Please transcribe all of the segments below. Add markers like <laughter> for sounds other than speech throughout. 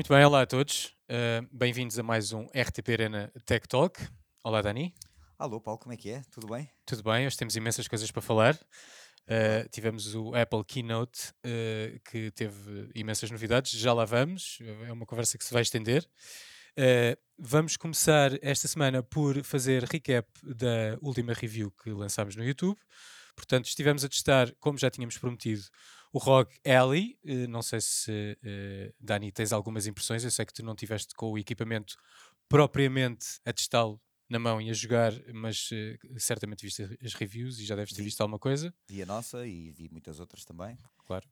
Muito bem, olá a todos. Uh, Bem-vindos a mais um RTP Arena Tech Talk. Olá, Dani. Alô, Paulo, como é que é? Tudo bem? Tudo bem? Hoje temos imensas coisas para falar. Uh, tivemos o Apple Keynote, uh, que teve imensas novidades. Já lá vamos. É uma conversa que se vai estender. Vamos começar esta semana por fazer recap da última review que lançámos no YouTube. Portanto, estivemos a testar, como já tínhamos prometido, o ROG Ally. Uh, não sei se, uh, Dani, tens algumas impressões. Eu sei que tu não tiveste com o equipamento propriamente a testá-lo na mão e a jogar, mas certamente viste as reviews e já deves ter vi, visto alguma coisa. Vi a nossa e vi muitas outras também. Claro.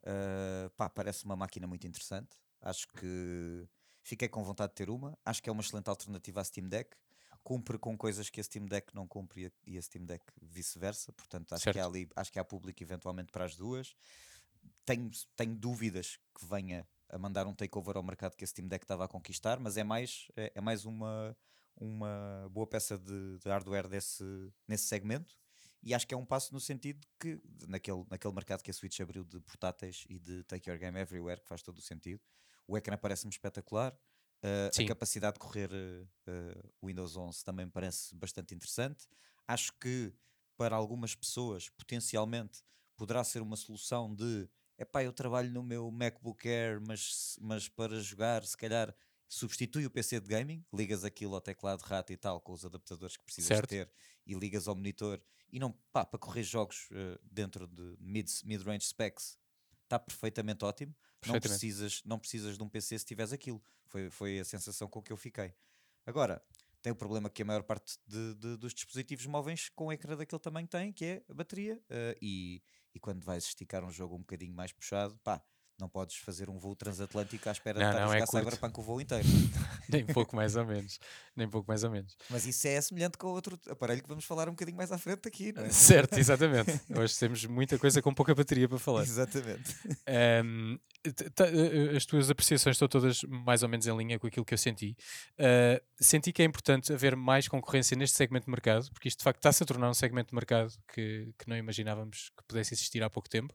pá, parece uma máquina muito interessante. Acho que Fiquei com vontade de ter uma. Acho que é uma excelente alternativa à Steam Deck. Cumpre com coisas que a Steam Deck não cumpre e a Steam Deck vice-versa. Portanto, acho que, há ali, acho que há público eventualmente para as duas. Tenho, tenho dúvidas que venha a mandar um takeover ao mercado que a Steam Deck estava a conquistar, mas é mais, é, é mais uma, uma boa peça de, de, hardware desse, nesse segmento. E acho que é um passo no sentido que, naquele, naquele mercado que a Switch abriu de portáteis e de Take Your Game Everywhere, que faz todo o sentido, o ecrã parece-me espetacular. Uh, a capacidade de correr uh, Windows 11 também parece bastante interessante. Acho que para algumas pessoas, potencialmente, poderá ser uma solução de epá, eu trabalho no meu MacBook Air, mas, mas para jogar, se calhar substitui o PC de gaming, ligas aquilo ao teclado rato e tal, com os adaptadores que precisas certo. ter, e ligas ao monitor, e não, pá, para correr jogos uh, dentro de mid-range mid specs, está perfeitamente ótimo. Não precisas, não precisas de um PC se tiveres aquilo. Foi, foi a sensação com que eu fiquei. Agora, tem o problema que a maior parte de, de, dos dispositivos móveis com o ecrã daquele tamanho tem, que é a bateria. Uh, e, e quando vais esticar um jogo um bocadinho mais puxado, pá, não podes fazer um voo transatlântico à espera não, de estar não, a jogar é Cyberpunk o voo inteiro. <laughs> Nem pouco mais ou menos. Nem pouco mais ou menos. Mas isso é semelhante com outro aparelho que vamos falar um bocadinho mais à frente aqui, não é? Certo, exatamente. <laughs> Hoje temos muita coisa com pouca bateria para falar. Exatamente. Um, eh, as tuas apreciações estão todas mais ou menos em linha com aquilo que eu senti. Uh, senti que é importante haver mais concorrência neste segmento de mercado, porque isto de facto está-se a tornar um segmento de mercado que, que não imaginávamos que pudesse existir há pouco tempo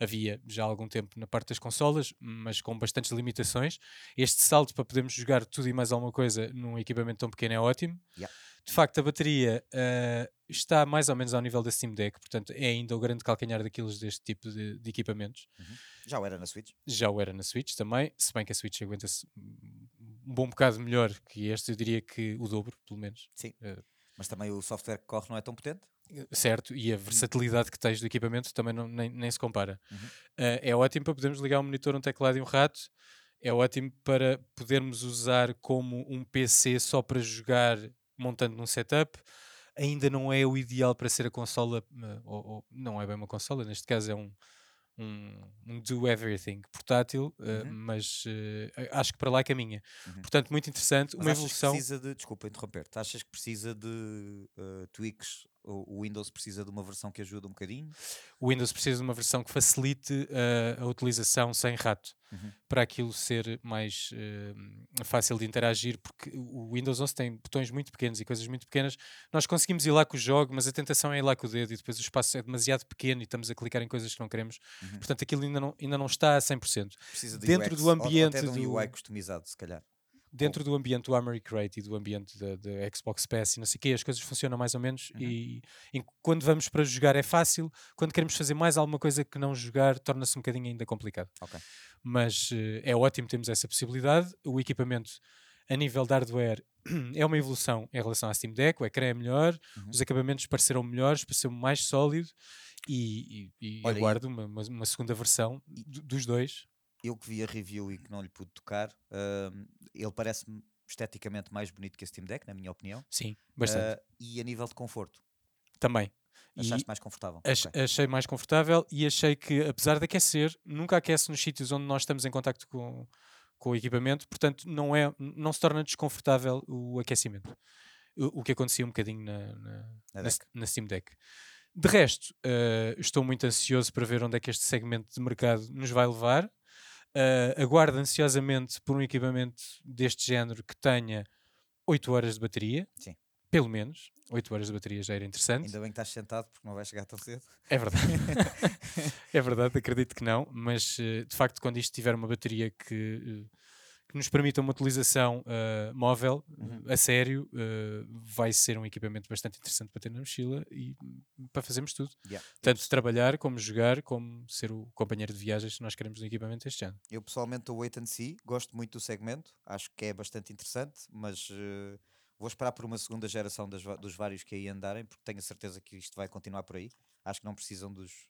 havia já há algum tempo na parte das consolas, mas com bastantes limitações. Este salto para podermos jogar tudo e mais alguma coisa num equipamento tão pequeno é ótimo. Yeah. De facto, a bateria uh, está mais ou menos ao nível da Steam Deck, portanto, é ainda o grande calcanhar daqueles deste tipo de, de equipamentos. Uhum. Já o era na Switch? Já o era na Switch também, se bem que a Switch aguenta-se um bom bocado melhor que este, eu diria que o dobro, pelo menos. Sim. Uh, mas também o software que corre não é tão potente? Certo, e a uhum. versatilidade que tens do equipamento também não, nem, nem se compara. Uhum. Uh, é ótimo para podermos ligar um monitor, um teclado e um rato. É ótimo para podermos usar como um PC só para jogar montando num setup. Ainda não é o ideal para ser a consola, uh, ou, ou, não é bem uma consola, neste caso é um, um, um do everything portátil, uh, uhum. mas uh, acho que para lá caminha. Uhum. Portanto, muito interessante. Mas uma evolução. precisa de, desculpa interromper-te, achas que precisa de uh, tweaks o Windows precisa de uma versão que ajude um bocadinho? O Windows precisa de uma versão que facilite uh, a utilização sem rato, uhum. para aquilo ser mais uh, fácil de interagir, porque o Windows 11 tem botões muito pequenos e coisas muito pequenas. Nós conseguimos ir lá com o jogo, mas a tentação é ir lá com o dedo e depois o espaço é demasiado pequeno e estamos a clicar em coisas que não queremos. Uhum. Portanto, aquilo ainda não, ainda não está a 100%. Precisa de Dentro UX, do ambiente. Ou até de um UI customizado, se calhar dentro do ambiente do Armory Crate e do ambiente da Xbox Pass e não sei o quê, as coisas funcionam mais ou menos uhum. e, e, quando vamos para jogar é fácil, quando queremos fazer mais alguma coisa que não jogar torna-se um bocadinho ainda complicado. Okay. Mas uh, é ótimo termos essa possibilidade, o equipamento a nível de hardware <clears throat> é uma evolução em relação à Steam Deck, o ecrã é melhor, uhum. os acabamentos pareceram melhores, pareceu mais sólido e, e, e Olha, aguardo uma, uma, segunda versão dos dois eu que vi a review e que não lhe pude tocar, uh, ele parece-me esteticamente mais bonito que a Steam Deck, na minha opinião. Sim, bastante. Uh, e a nível de conforto. Também. Achaste e mais confortável? Ach okay. Achei mais confortável e achei que, apesar de aquecer, nunca aquece nos sítios onde nós estamos em contacto com, com o equipamento, portanto, não, é, não se torna desconfortável o aquecimento. O, o que acontecia um bocadinho na, na, na, na Steam Deck. De resto, uh, estou muito ansioso para ver onde é que este segmento de mercado nos vai levar. Uh, aguardo ansiosamente por um equipamento deste género que tenha 8 horas de bateria. Sim. Pelo menos. 8 horas de bateria já era interessante. Ainda bem que estás sentado porque não vais chegar tão cedo. É verdade. <laughs> <laughs> é verdade, acredito que não. Mas uh, de facto, quando isto tiver uma bateria que, uh, que nos permita uma utilização uh, móvel Uhum. a sério, uh, vai ser um equipamento bastante interessante para ter na mochila e para fazermos tudo. Yeah. Tanto trabalhar, como jogar, como ser o companheiro de viagens que nós queremos no equipamento este ano. Eu pessoalmente estou wait and see, gosto muito do segmento, acho que é bastante interessante, mas eh, vou esperar por uma segunda geração das dos vários que aí andarem, porque tenho a certeza que isto vai continuar por aí. Acho que não precisam dos,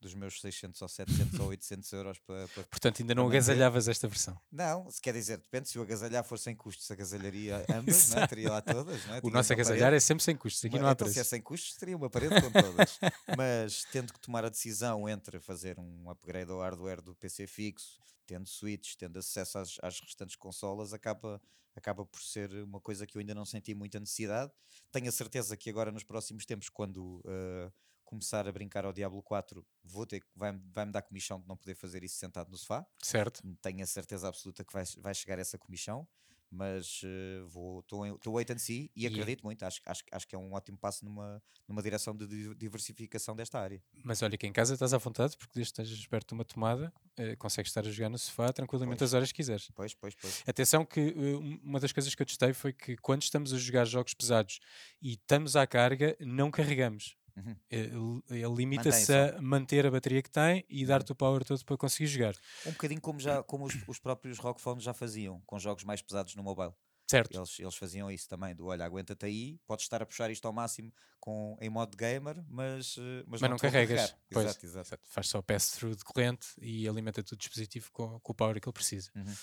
dos meus 600 ou 700 ou <laughs> 800 euros para. para- Portanto, ainda não Para agasalhavas esta versão. Não, se quer dizer, depende se o agasalhar for sem custos, agasalharia <laughs> ambas, é? teria lá todas. É? O nosso agasalhar parede. é sempre sem custos, aqui não há então, se é preço. sem custos, teria uma parede com todas. <laughs> Mas tendo que tomar a decisão entre fazer um upgrade ao hardware do PC fixo, tendo switches, tendo acesso às, às restantes consolas, acaba, acaba por ser uma coisa que eu ainda não senti muita necessidade. Tenho a certeza que agora, nos próximos tempos, quando uh, começar a brincar ao Diablo 4, vou ter, vai-me dar comissão de não poder fazer isso sentado no sofá Certo? tenho a certeza absoluta que vai, vai chegar essa comissão, mas eh, vou estou wait and see e E- acredito muito. Acho, acho, acho que é um ótimo passo numa, numa direção de di- diversificação desta área. Mas olha que em casa estás à vontade, porque desde que estejas perto de uma tomada, eh, consegues estar a jogar no sofá tranquilamente Pois. as horas que quiseres. Pois, pois, pois. Atenção que um- uma das coisas que eu testei foi que quando estamos a jogar jogos pesados e estamos à carga, não carregamos. Uhum. L- Ele limita-se a manter a bateria que tem e Uhum. dar-te o power todo para conseguir jogar. Um bocadinho como, já, como os, os próprios rock phones já faziam, com jogos mais pesados no mobile. Certo? Eles, eles faziam isso também, do olha, aguenta-te aí, podes estar a puxar isto ao máximo com, em modo gamer, mas, eh, mas, Mas não vou carregas. Pois, exato. exato. Faz só pass-through de corrente e alimenta-te o dispositivo com, com o power que ele precisa. Uhum.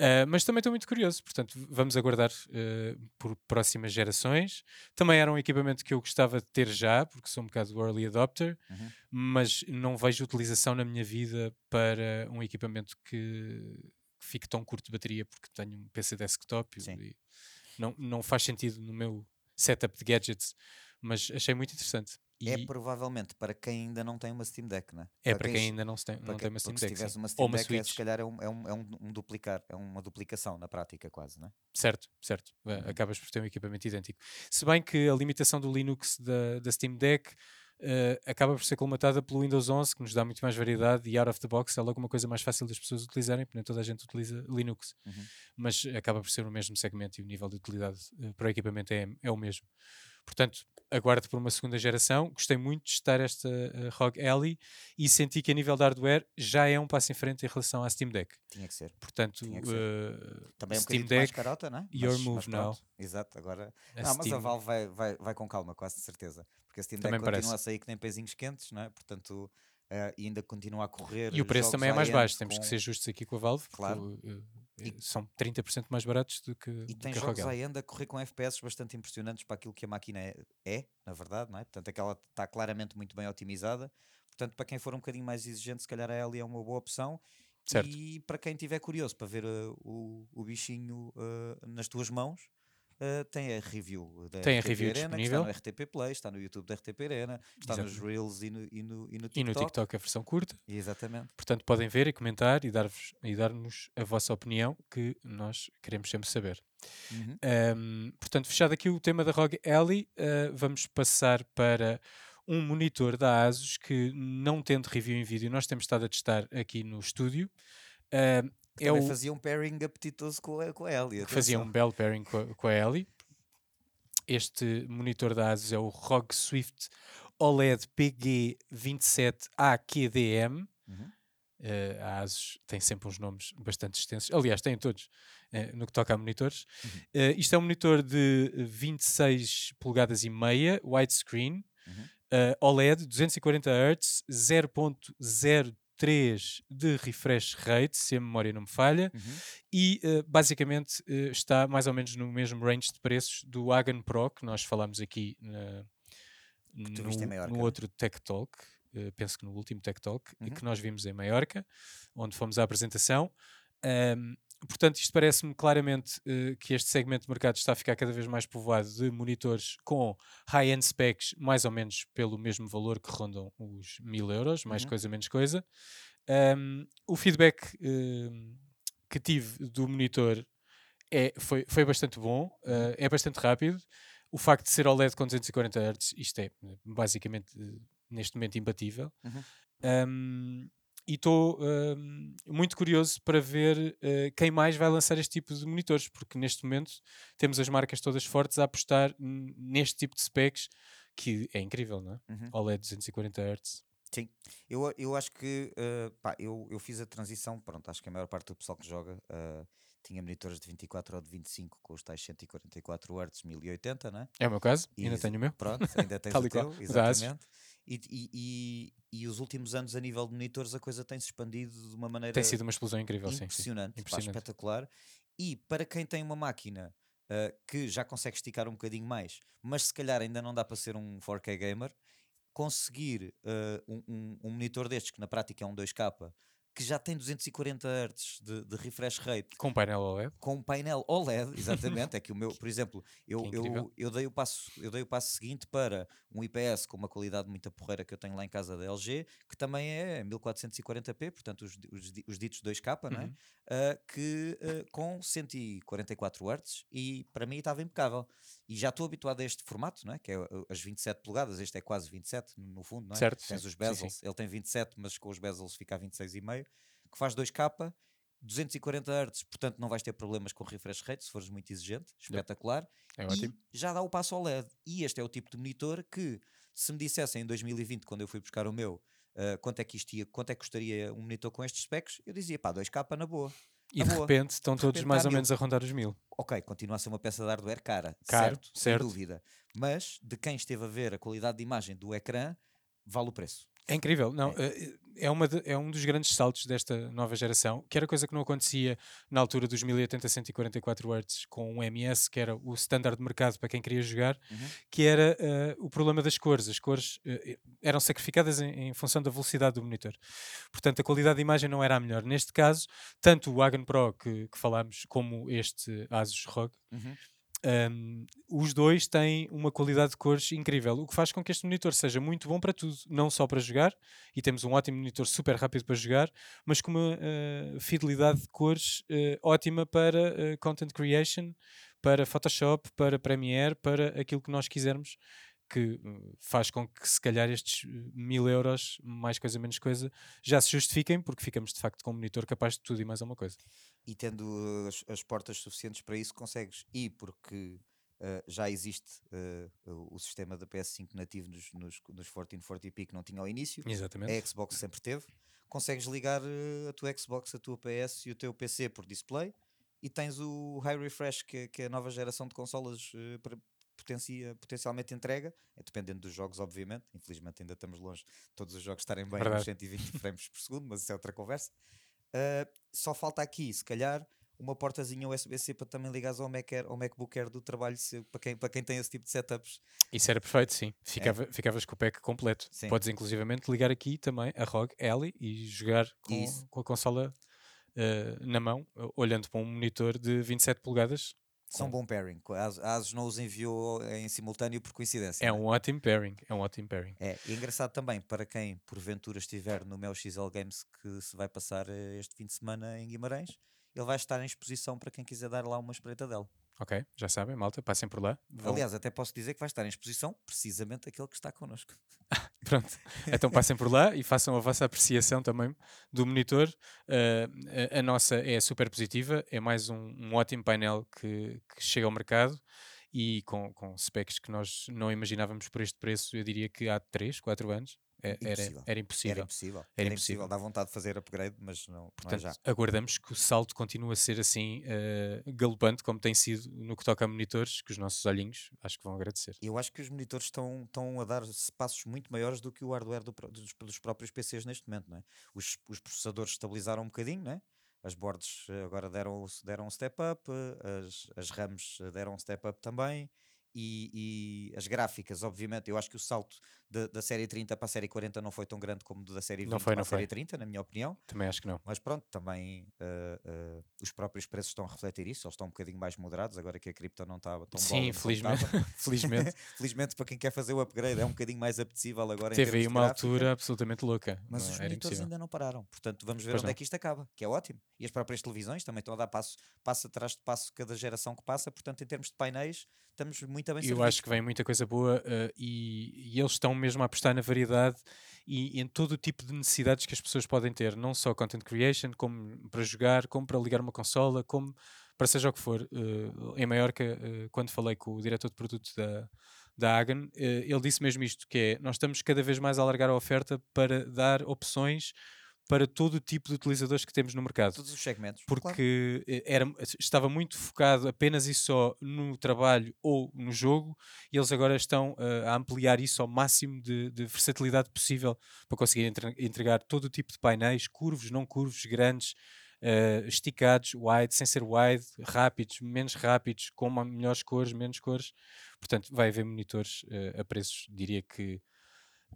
Uh, mas também estou muito curioso, portanto, vamos aguardar uh, por próximas gerações. Também era um equipamento que eu gostava de ter já, porque sou um bocado early adopter, Uhum. mas não vejo utilização na minha vida para um equipamento que, que fique tão curto de bateria, porque tenho um PC desktop e- Sim. e não, não faz sentido no meu setup de gadgets, mas achei muito interessante. E É provavelmente para quem ainda não tem uma Steam Deck, né? é para quem es- ainda não, tem, não Para tem uma Steam Deck. se tivesse uma Ou Steam uma Deck, é, Switch. se calhar é um, é, um, é um, um duplicar, é uma duplicação na prática, quase, né? Certo, certo. Uh, Uhum. Acabas por ter um equipamento idêntico. Se bem que a limitação do Linux da, da Steam Deck uh, acaba por ser colmatada pelo Windows 11, que nos dá muito mais variedade e out of the box é logo uma coisa mais fácil das pessoas utilizarem, porque nem toda a gente utiliza Linux. Uhum. Mas acaba por ser o mesmo segmento e o nível de utilidade uh, para o equipamento é, é o mesmo. Portanto, aguardo por uma segunda geração. Gostei muito de testar esta uh, ROG Ally e senti que a nível de hardware já é um passo em frente em relação à Steam Deck. Tinha que ser. Portanto, que ser. uh, Também é um Steam bocadinho mais Deck, carota, né? your Mas- move now. Exato, agora. a não, mas a Steam- Valve vai, vai, vai com calma, quase certeza. Porque a Steam Deck Também continua parece. a sair que nem pezinhos quentes, não é? Portanto, eh, e ainda continua a correr. E o preço também é mais baixo, temos que com- ser justos aqui com a Valve, porque Claro. uh, uh, E- são 30% mais baratos do que, E do tem que jogos high-end a correr com FPS bastante impressionantes para aquilo que a máquina é, é, na verdade, não é? Portanto, aquela está claramente muito bem otimizada. Portanto, para quem for um bocadinho mais exigente, se calhar a Ellie é uma boa opção. Certo. E para quem estiver curioso para ver uh, o, o bichinho nas tuas mãos, uh, tem a review da Tem a RTP review Arena, disponível. está no RTP Play, está no YouTube da RTP Arena, está nos. Reels e no, e no, e no E no TikTok. TikTok a versão curta. Exatamente. Portanto, podem ver e comentar e dar-vos- dar-nos a vossa opinião, que nós queremos sempre saber. Uhum. Ahm, portanto, fechado aqui o tema da ROG Ally, ah, vamos passar para um monitor da ASUS que, não tendo review em vídeo, nós temos estado a testar aqui no estúdio. Ahm, Que é também o fazia um pairing apetitoso com a, com a Ellie. fazia um belo pairing com a, com a Ellie. Este monitor da ASUS é o ROG Swift OLED PG27AQDM. Uhum. Eh, a ASUS tem sempre uns nomes bastante extensos. Aliás, tem todos, eh, no que toca a monitores. Uhum. Eh, isto é um monitor de 26 polegadas e meia, widescreen, Uhum. OLED, 240 Hz, 0.03 de refresh rate, se a memória não me falha, Uhum. e eh, basicamente eh, está mais ou menos no mesmo range de preços do Hagan Pro, que nós falámos aqui na- no, no outro Tech Talk, eh, penso que no último Tech Talk, Uhum. que nós vimos em Maiorca, onde fomos à apresentação. Ahm, portanto, isto parece-me claramente eh, que este segmento de mercado está a ficar cada vez mais povoado de monitores com high-end specs, mais ou menos pelo mesmo valor que rondam os 1000 euros, mais Uhum. coisa, menos coisa. Ahm, o feedback ahm, que tive do monitor é, foi, foi bastante bom, ah, é bastante rápido. O facto de ser OLED com 240 Hz, isto é basicamente eh, neste momento imbatível. Uhum. Um, e estou hum, muito curioso para ver uh, quem mais vai lançar este tipo de monitores, porque neste momento temos as marcas todas fortes a apostar neste tipo de specs que é incrível, não é? Uhum. OLED 240 Hz. Sim, eu, eu acho que uh, pá, eu, eu fiz a transição, pronto, acho que a maior parte do pessoal que joga uh, tinha monitores de 24 ou de 25 com os tais 144 Hz 1080, né? É o meu caso, e, ainda tenho o meu. Pronto, ainda <laughs> tens o teu, exatamente. E, e, e, os últimos anos, a nível de monitores, a coisa tem-se expandido de uma maneira. Tem sido uma explosão incrível, impressionante, sim. sim. Impressionante, pá, espetacular. E para quem tem uma máquina uh, que já consegue esticar um bocadinho mais, mas se calhar ainda não dá para ser um 4K gamer, conseguir uh, um, um, um, monitor destes, que na prática é um 2K, que já tem 240 Hz de, de, refresh rate. Com painel OLED? Com painel OLED, <laughs> exatamente. é que o meu, por exemplo, eu, eu, eu, dei o passo, eu dei o passo seguinte para um IPS com uma qualidade muito porreira que eu tenho lá em casa da LG, que também é 1440p, portanto os, os, os ditos 2K, uhum. né? Uh, que uh, com 144 Hz e para mim estava impecável. E já estou habituado a este formato, não é? que é as 27 polegadas, este é quase 27 no fundo, não é? Certo, Tens os bezels, sim, sim. ele tem 27, mas com os bezels fica a 26,5, que faz 2K, 240 Hz, portanto não vais ter problemas com refresh rate se fores muito exigente, espetacular. É ótimo. E já dá o passo ao LED. E este é o tipo de monitor que, se me dissessem em 2020, quando eu fui buscar o meu, uh, quanto é que isto ia, quanto é que custaria um monitor com estes specs, eu dizia, pá, 2K na boa. E de boa. repente estão de todos repente mais ou menos a rondar os mil. Ok, continua a ser uma peça de hardware cara, Caro, certo, certo. sem dúvida. Mas de quem esteve a ver a qualidade de imagem do ecrã, vale o preço. É incrível, não, é. Eh, é, uma de, é um dos grandes saltos desta nova geração, que era coisa que não acontecia na altura dos 1080 144 Hz com o MS, que era o standard de mercado para quem queria jogar, uhum. que era uh, o problema das cores. As cores uh, eram sacrificadas em, em, função da velocidade do monitor. Portanto, a qualidade de imagem não era a melhor. Neste caso, tanto o Agan Pro que, que falámos, como este Asus ROG, uhum um, os dois têm uma qualidade de cores incrível, o que faz com que este monitor seja muito bom para tudo, não só para jogar, e temos um ótimo monitor super rápido para jogar, mas com uma uh, fidelidade de cores uh, ótima para uh, content creation, para Photoshop, para Premiere, para aquilo que nós quisermos que faz com que se calhar estes mil euros, mais coisa menos coisa, já se justifiquem, porque ficamos de facto com um monitor capaz de tudo e mais alguma coisa e tendo as, as, portas suficientes para isso, consegues. E porque uh, já existe uh, o sistema da PS5 nativo nos, nos, nos 1440p que não tinha ao início, Exatamente. a Xbox sempre teve. Consegues ligar uh, a tua Xbox, a tua PS e o teu PC por display e tens o High Refresh que, que a nova geração de consolas potencia, potencialmente entrega, é dependendo dos jogos, obviamente. Infelizmente, ainda estamos longe de todos os jogos estarem bem Verdade. nos <laughs> 120 frames por segundo, mas isso é outra conversa. Uh, só falta aqui, se calhar, uma portazinha USB-C para também ligares ao, Mac Air, ao MacBook Air do trabalho para quem, para quem tem esse tipo de setups. Isso era perfeito, sim. Ficava, é. Ficavas com o pack completo. Sim. Podes inclusivamente ligar aqui também a ROG Ellie e jogar com, com a consola uh, na mão, olhando para um monitor de 27 polegadas são bom pairing. A Asus não os enviou em simultâneo por coincidência. É um ótimo pairing. É um ótimo pairing. É, e é engraçado também para quem porventura estiver no Mel XL Games que se vai passar eh, este fim de semana em Guimarães, ele vai estar em exposição para quem quiser dar lá uma espreita dele. Ok, já sabem, malta, passem por lá. Vão... Aliás, até posso dizer que vai estar em exposição precisamente aquele que está connosco. <laughs> Pronto, então passem por lá e façam a vossa apreciação também do monitor. Uh, a, a, nossa é super positiva, é mais um, um ótimo painel que, que, chega ao mercado e com, com specs que nós não imaginávamos por este preço, eu diria que há 3, 4 anos. É, era, impossível. Era, impossível. Era impossível. Era, impossível. Dá vontade de fazer upgrade, mas não, Portanto, não é já. aguardamos que o salto continue a ser assim uh, galopante, como tem sido no que toca a monitores, que os nossos olhinhos acho que vão agradecer. Eu acho que os monitores estão, estão a dar passos muito maiores do que o hardware do, dos, dos, próprios PCs neste momento. Não é? os, os processadores estabilizaram um bocadinho, não é? as boards eh, agora deram, deram um step up, as, as RAMs deram um step up também e, e, as gráficas, obviamente, eu acho que o salto de, da série 30 para a série 40 não foi tão grande como da série 20 não foi, para a série 30, na minha opinião. Também acho que não. Mas pronto, também uh, uh, os próprios preços estão a refletir isso, eles estão um bocadinho mais moderados, agora que a cripto não estava tão Sim, <laughs> felizmente. felizmente. <laughs> felizmente para quem quer fazer o upgrade é um bocadinho mais apetecível agora. Teve aí uma altura absolutamente louca. Mas os monitores ainda não pararam, portanto vamos ver pois onde é não. é que isto acaba, que é ótimo. E as próprias televisões também estão a dar passo, passo atrás de passo cada geração que passa, portanto em termos de painéis estamos muito bem Eu acho que vem muita coisa boa uh, e, e, eles estão mesmo a apostar na variedade e em todo o tipo de necessidades que as pessoas podem ter, não só content creation, como para jogar, como para ligar uma consola, como para seja o que for. Uh, em Maiorca, uh, quando falei com o diretor de produto da, da Hagen, uh, ele disse mesmo isto, que é, nós estamos cada vez mais a alargar a oferta para dar opções para todo o tipo de utilizadores que temos no mercado. Todos os segmentos. Porque claro. era, estava muito focado apenas e só no trabalho ou no jogo, e eles agora estão uh, a ampliar isso ao máximo de, de versatilidade possível para conseguir entre, entregar todo o tipo de painéis, curvos, não curvos, grandes, uh, esticados, wide, sem ser wide, rápidos, menos rápidos, com melhores cores, menos cores. Portanto, vai haver monitores uh, a preços, diria que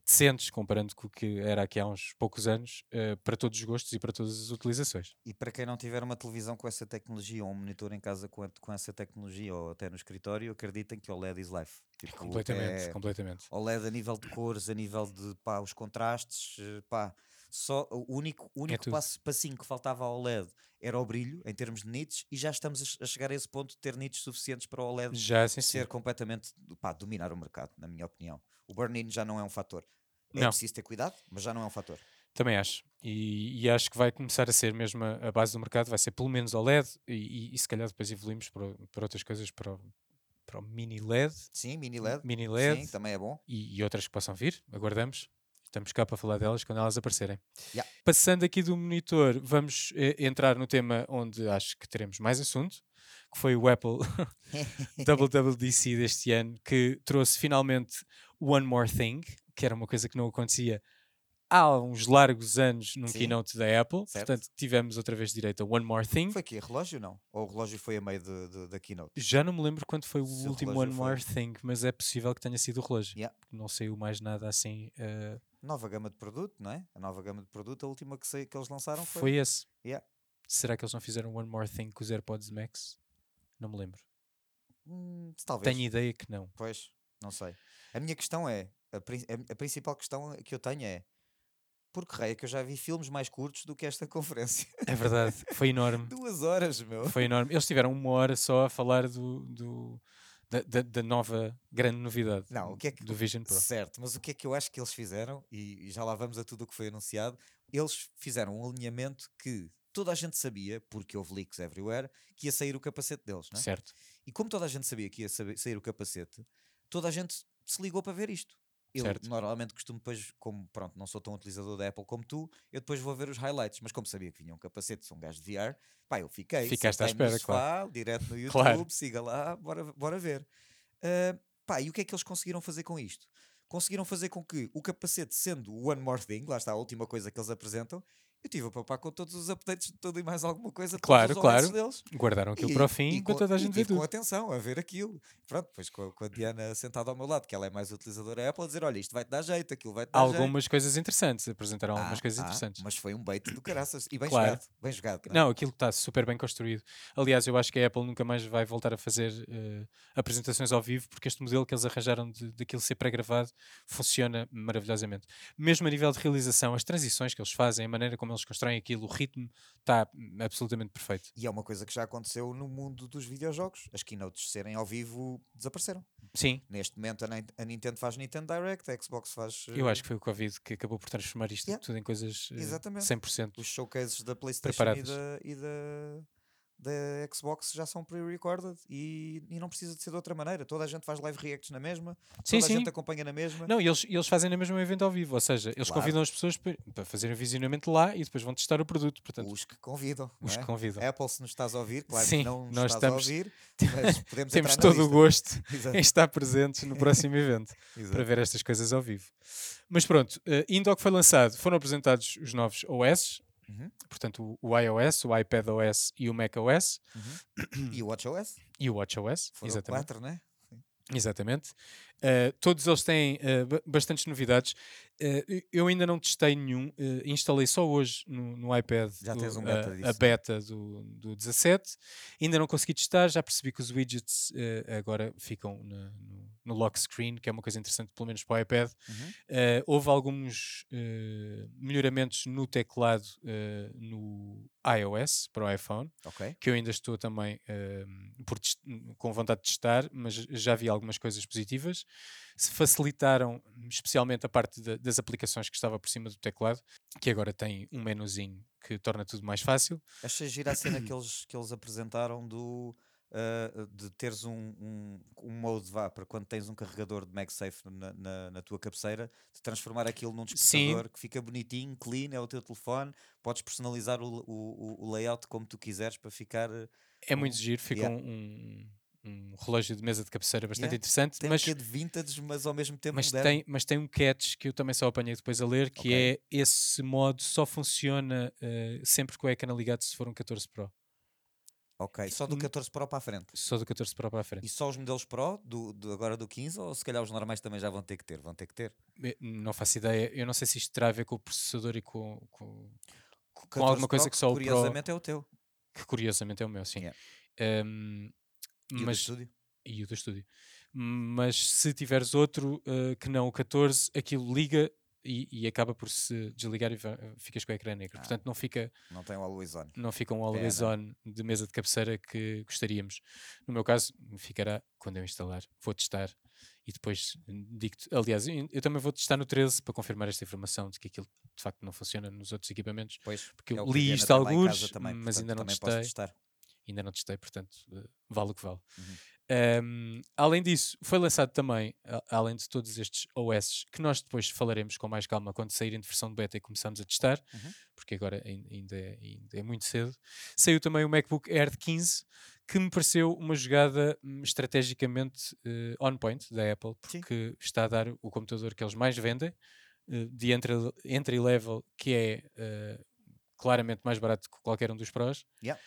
decentes, comparando com o que era aqui há uns poucos anos, uh, para todos os gostos e para todas as utilizações. E para quem não tiver uma televisão com essa tecnologia, ou um monitor em casa com, a, com essa tecnologia, ou até no escritório, acreditem que o LED is life. <laughs> Tipo, completamente, é completamente. OLED a nível de cores, a nível de pá, os contrastes, eh, pá, só o único, o único é passo, passinho que faltava ao OLED era o brilho em termos de nits e já estamos a chegar a esse ponto de ter nits suficientes para o OLED já, sim, ser sim. completamente pá, dominar o mercado, na minha opinião. O burn-in já não é um fator. É não. preciso ter cuidado, mas já não é um fator. Também acho. E, e, acho que vai começar a ser mesmo a, a, base do mercado, vai ser pelo menos OLED e, e, e se calhar depois evoluímos para, para outras coisas, para o, para o mini LED. Sim, mini LED. Mini LED. Sim, também é bom. E outras que possam vir, aguardamos. Estamos cá para falar delas quando elas aparecerem. Yeah. Passando aqui do monitor, vamos eh, entrar no tema onde acho que teremos mais assunto, que foi o Apple <laughs> <laughs> WWDC deste ano, que trouxe finalmente One More Thing, que era uma coisa que não acontecia há uns largos anos num Sim. keynote da Apple. Certo. Portanto, tivemos outra vez direito a One More Thing. Foi aqui relógio não? Ou o relógio foi a meio de, de, da keynote? Já não me lembro quando foi o Se último o One foi... More Thing, mas é possível que tenha sido o relógio. Yeah. Não saiu mais nada assim. Uh... Nova gama de produto, não é? A nova gama de produto, a última que, sei, que eles lançaram foi. Foi esse. Yeah. Será que eles não fizeram One More Thing com os AirPods Max? Não me lembro. Hum, talvez. Tenho ideia que não. Pois, não sei. A minha questão é: a, a, a principal questão que eu tenho é porque raio é que eu já vi filmes mais curtos do que esta <laughs> conferência. É verdade, foi enorme. Duas horas, meu. Foi enorme. Eles tiveram uma hora só a falar do, do da, da, da, nova grande novidade Não, o que é que, do Vision Pro. Certo, mas o que é que eu acho que eles fizeram, e, e já lá vamos a tudo o que foi anunciado, eles fizeram um alinhamento que toda a gente sabia, porque houve leaks everywhere, que ia sair o capacete deles, não é? Certo. E como toda a gente sabia que ia sair o capacete, toda a gente se ligou para ver isto. Eu certo. normalmente costumo depois, como pronto, não sou tão utilizador da Apple como tu, eu depois vou ver os highlights, mas como sabia que vinha um capacete, sou um gajo de VR, pá, eu fiquei. Ficaste à espera, sofá, claro. Direto no <laughs> YouTube, claro. siga lá, bora, bora ver. Uh, pá, e o que é que eles conseguiram fazer com isto? Conseguiram fazer com que o capacete, sendo o One More Thing, lá está a última coisa que eles apresentam, eu tive a papar com todos os updates de tudo e mais alguma coisa. Claro, claro. Deles. Guardaram aquilo e, para o fim e, com, toda a gente ver tudo. com atenção a ver aquilo. Pronto, depois com, com, a Diana sentada ao meu lado, que ela é mais utilizadora Apple, a dizer: Olha, isto vai-te dar jeito, aquilo vai-te dar Algumas jeito. coisas interessantes, apresentaram ah, algumas coisas ah, interessantes. Mas foi um bait do caraças. E bem claro. jogado. Bem jogado. Não, não aquilo está super bem construído. Aliás, eu acho que a Apple nunca mais vai voltar a fazer uh, apresentações ao vivo, porque este modelo que eles arranjaram de, daquilo ser pré-gravado funciona maravilhosamente. Mesmo a nível de realização, as transições que eles fazem, a maneira como eles constroem aquilo, o ritmo está absolutamente perfeito. E é uma coisa que já aconteceu no mundo dos videojogos. As keynotes serem ao vivo desapareceram. Sim. Neste momento a, Nintendo faz Nintendo Direct, a Xbox faz. Eu acho que foi o Covid que acabou por transformar isto yeah. tudo em coisas uh, Exatamente. 100%. Os showcases da PlayStation e da, e da da Xbox já são pre-recorded e, e não precisa de ser de outra maneira. Toda a gente faz live reacts na mesma, sim, toda sim. a gente acompanha na mesma. Não, e eles, eles fazem na mesma evento ao vivo, ou seja, eles claro. convidam as pessoas para, para fazerem visionamento lá e depois vão testar o produto. Portanto, os que convidam. Os é? que convidam. Apple, se nos estás a ouvir, claro sim, que não nos nós estás estamos, a ouvir, <laughs> mas podemos temos todo o gosto em estar presentes no próximo <laughs> evento para ver estas coisas ao vivo. Mas pronto, uh, indo ao que foi lançado, foram apresentados os novos OS, Uhum. Portanto, o, iOS, o iPadOS e o macOS. Uhum. <clears throat> E o WatchOS? E o WatchOS, Foram exatamente. quatro, né? Exatamente. Uh, todos eles têm uh, bastantes novidades. Uh, eu ainda não testei nenhum, instalei só hoje no, no iPad já do, tens um beta disso, a beta do, do 17. Ainda não consegui testar, já percebi que os widgets agora ficam na, no, no, lock screen, que é uma coisa interessante, pelo menos para o iPad. Uhum. houve alguns melhoramentos no teclado no iOS para o iPhone, okay. que eu ainda estou também por, com vontade de testar, mas já vi algumas coisas positivas. Se facilitaram especialmente a parte da- das aplicações que estava por cima do teclado, que agora tem um menuzinho que torna tudo mais fácil. Achei gira a cena que eles, que eles apresentaram do, ah, de teres um, um, um mode vá, para quando tens um carregador de MagSafe na, na, na tua cabeceira, de transformar aquilo num despertador que fica bonitinho, clean, é o teu telefone, podes personalizar o, o, o layout como tu quiseres para ficar. É muito Um- giro, fica yeah. um, um, relógio de mesa de cabeceira bastante Yeah. interessante, Tem mas, um quê de vintage, mas ao mesmo tempo mas, moderno. tem, mas tem um catch que eu também só apanhei depois a ler, que Ok. é esse modo só funciona eh, sempre com o ecrã ligado se for um 14 Pro. Ok, só do Hum. 14 Pro para a frente. Só do 14 Pro para a frente. E só os modelos Pro, do, do- agora do 15, ou se calhar os normais também já vão ter que ter? Vão ter que ter. Não faço ideia. Eu não sei se isto terá a ver com o processador e com, com, com 14 alguma coisa Pro, que só o Pro, Curiosamente é o teu. que curiosamente é o meu, sim. Yeah. Um, E o do mas, estúdio? e o do estúdio. Mas se tiveres outro eh, que não o 14, aquilo liga e, e acaba por se desligar e ficas com o ecrã negro. Ah. Portanto, não fica, Não tem o Always On. não fica um always Pena. on de mesa de cabeceira que gostaríamos. No meu caso, ficará quando eu instalar. Vou testar e depois digo-te. Aliás, eu também vou testar no 13 para confirmar esta informação de que aquilo de facto não funciona nos outros equipamentos. Pois, Porque é eu a li isto algures, também, mas portanto, ainda não testei. Ainda não testei, portanto, eh, vale o que vale. Uhum. Um, além disso, foi lançado também, além de todos estes OS, que nós depois falaremos com mais calma quando saírem de versão de beta e começamos a testar, Uhum. porque agora ain- ainda é, ainda é muito cedo. Saiu também o MacBook Air de 15, que me pareceu uma jogada hum, estrategicamente eh, on point da Apple, Sim. porque está a dar o computador que eles mais vendem, eh, de entry, entry level, que é eh, claramente mais barato que qualquer um dos Pros. Yeah.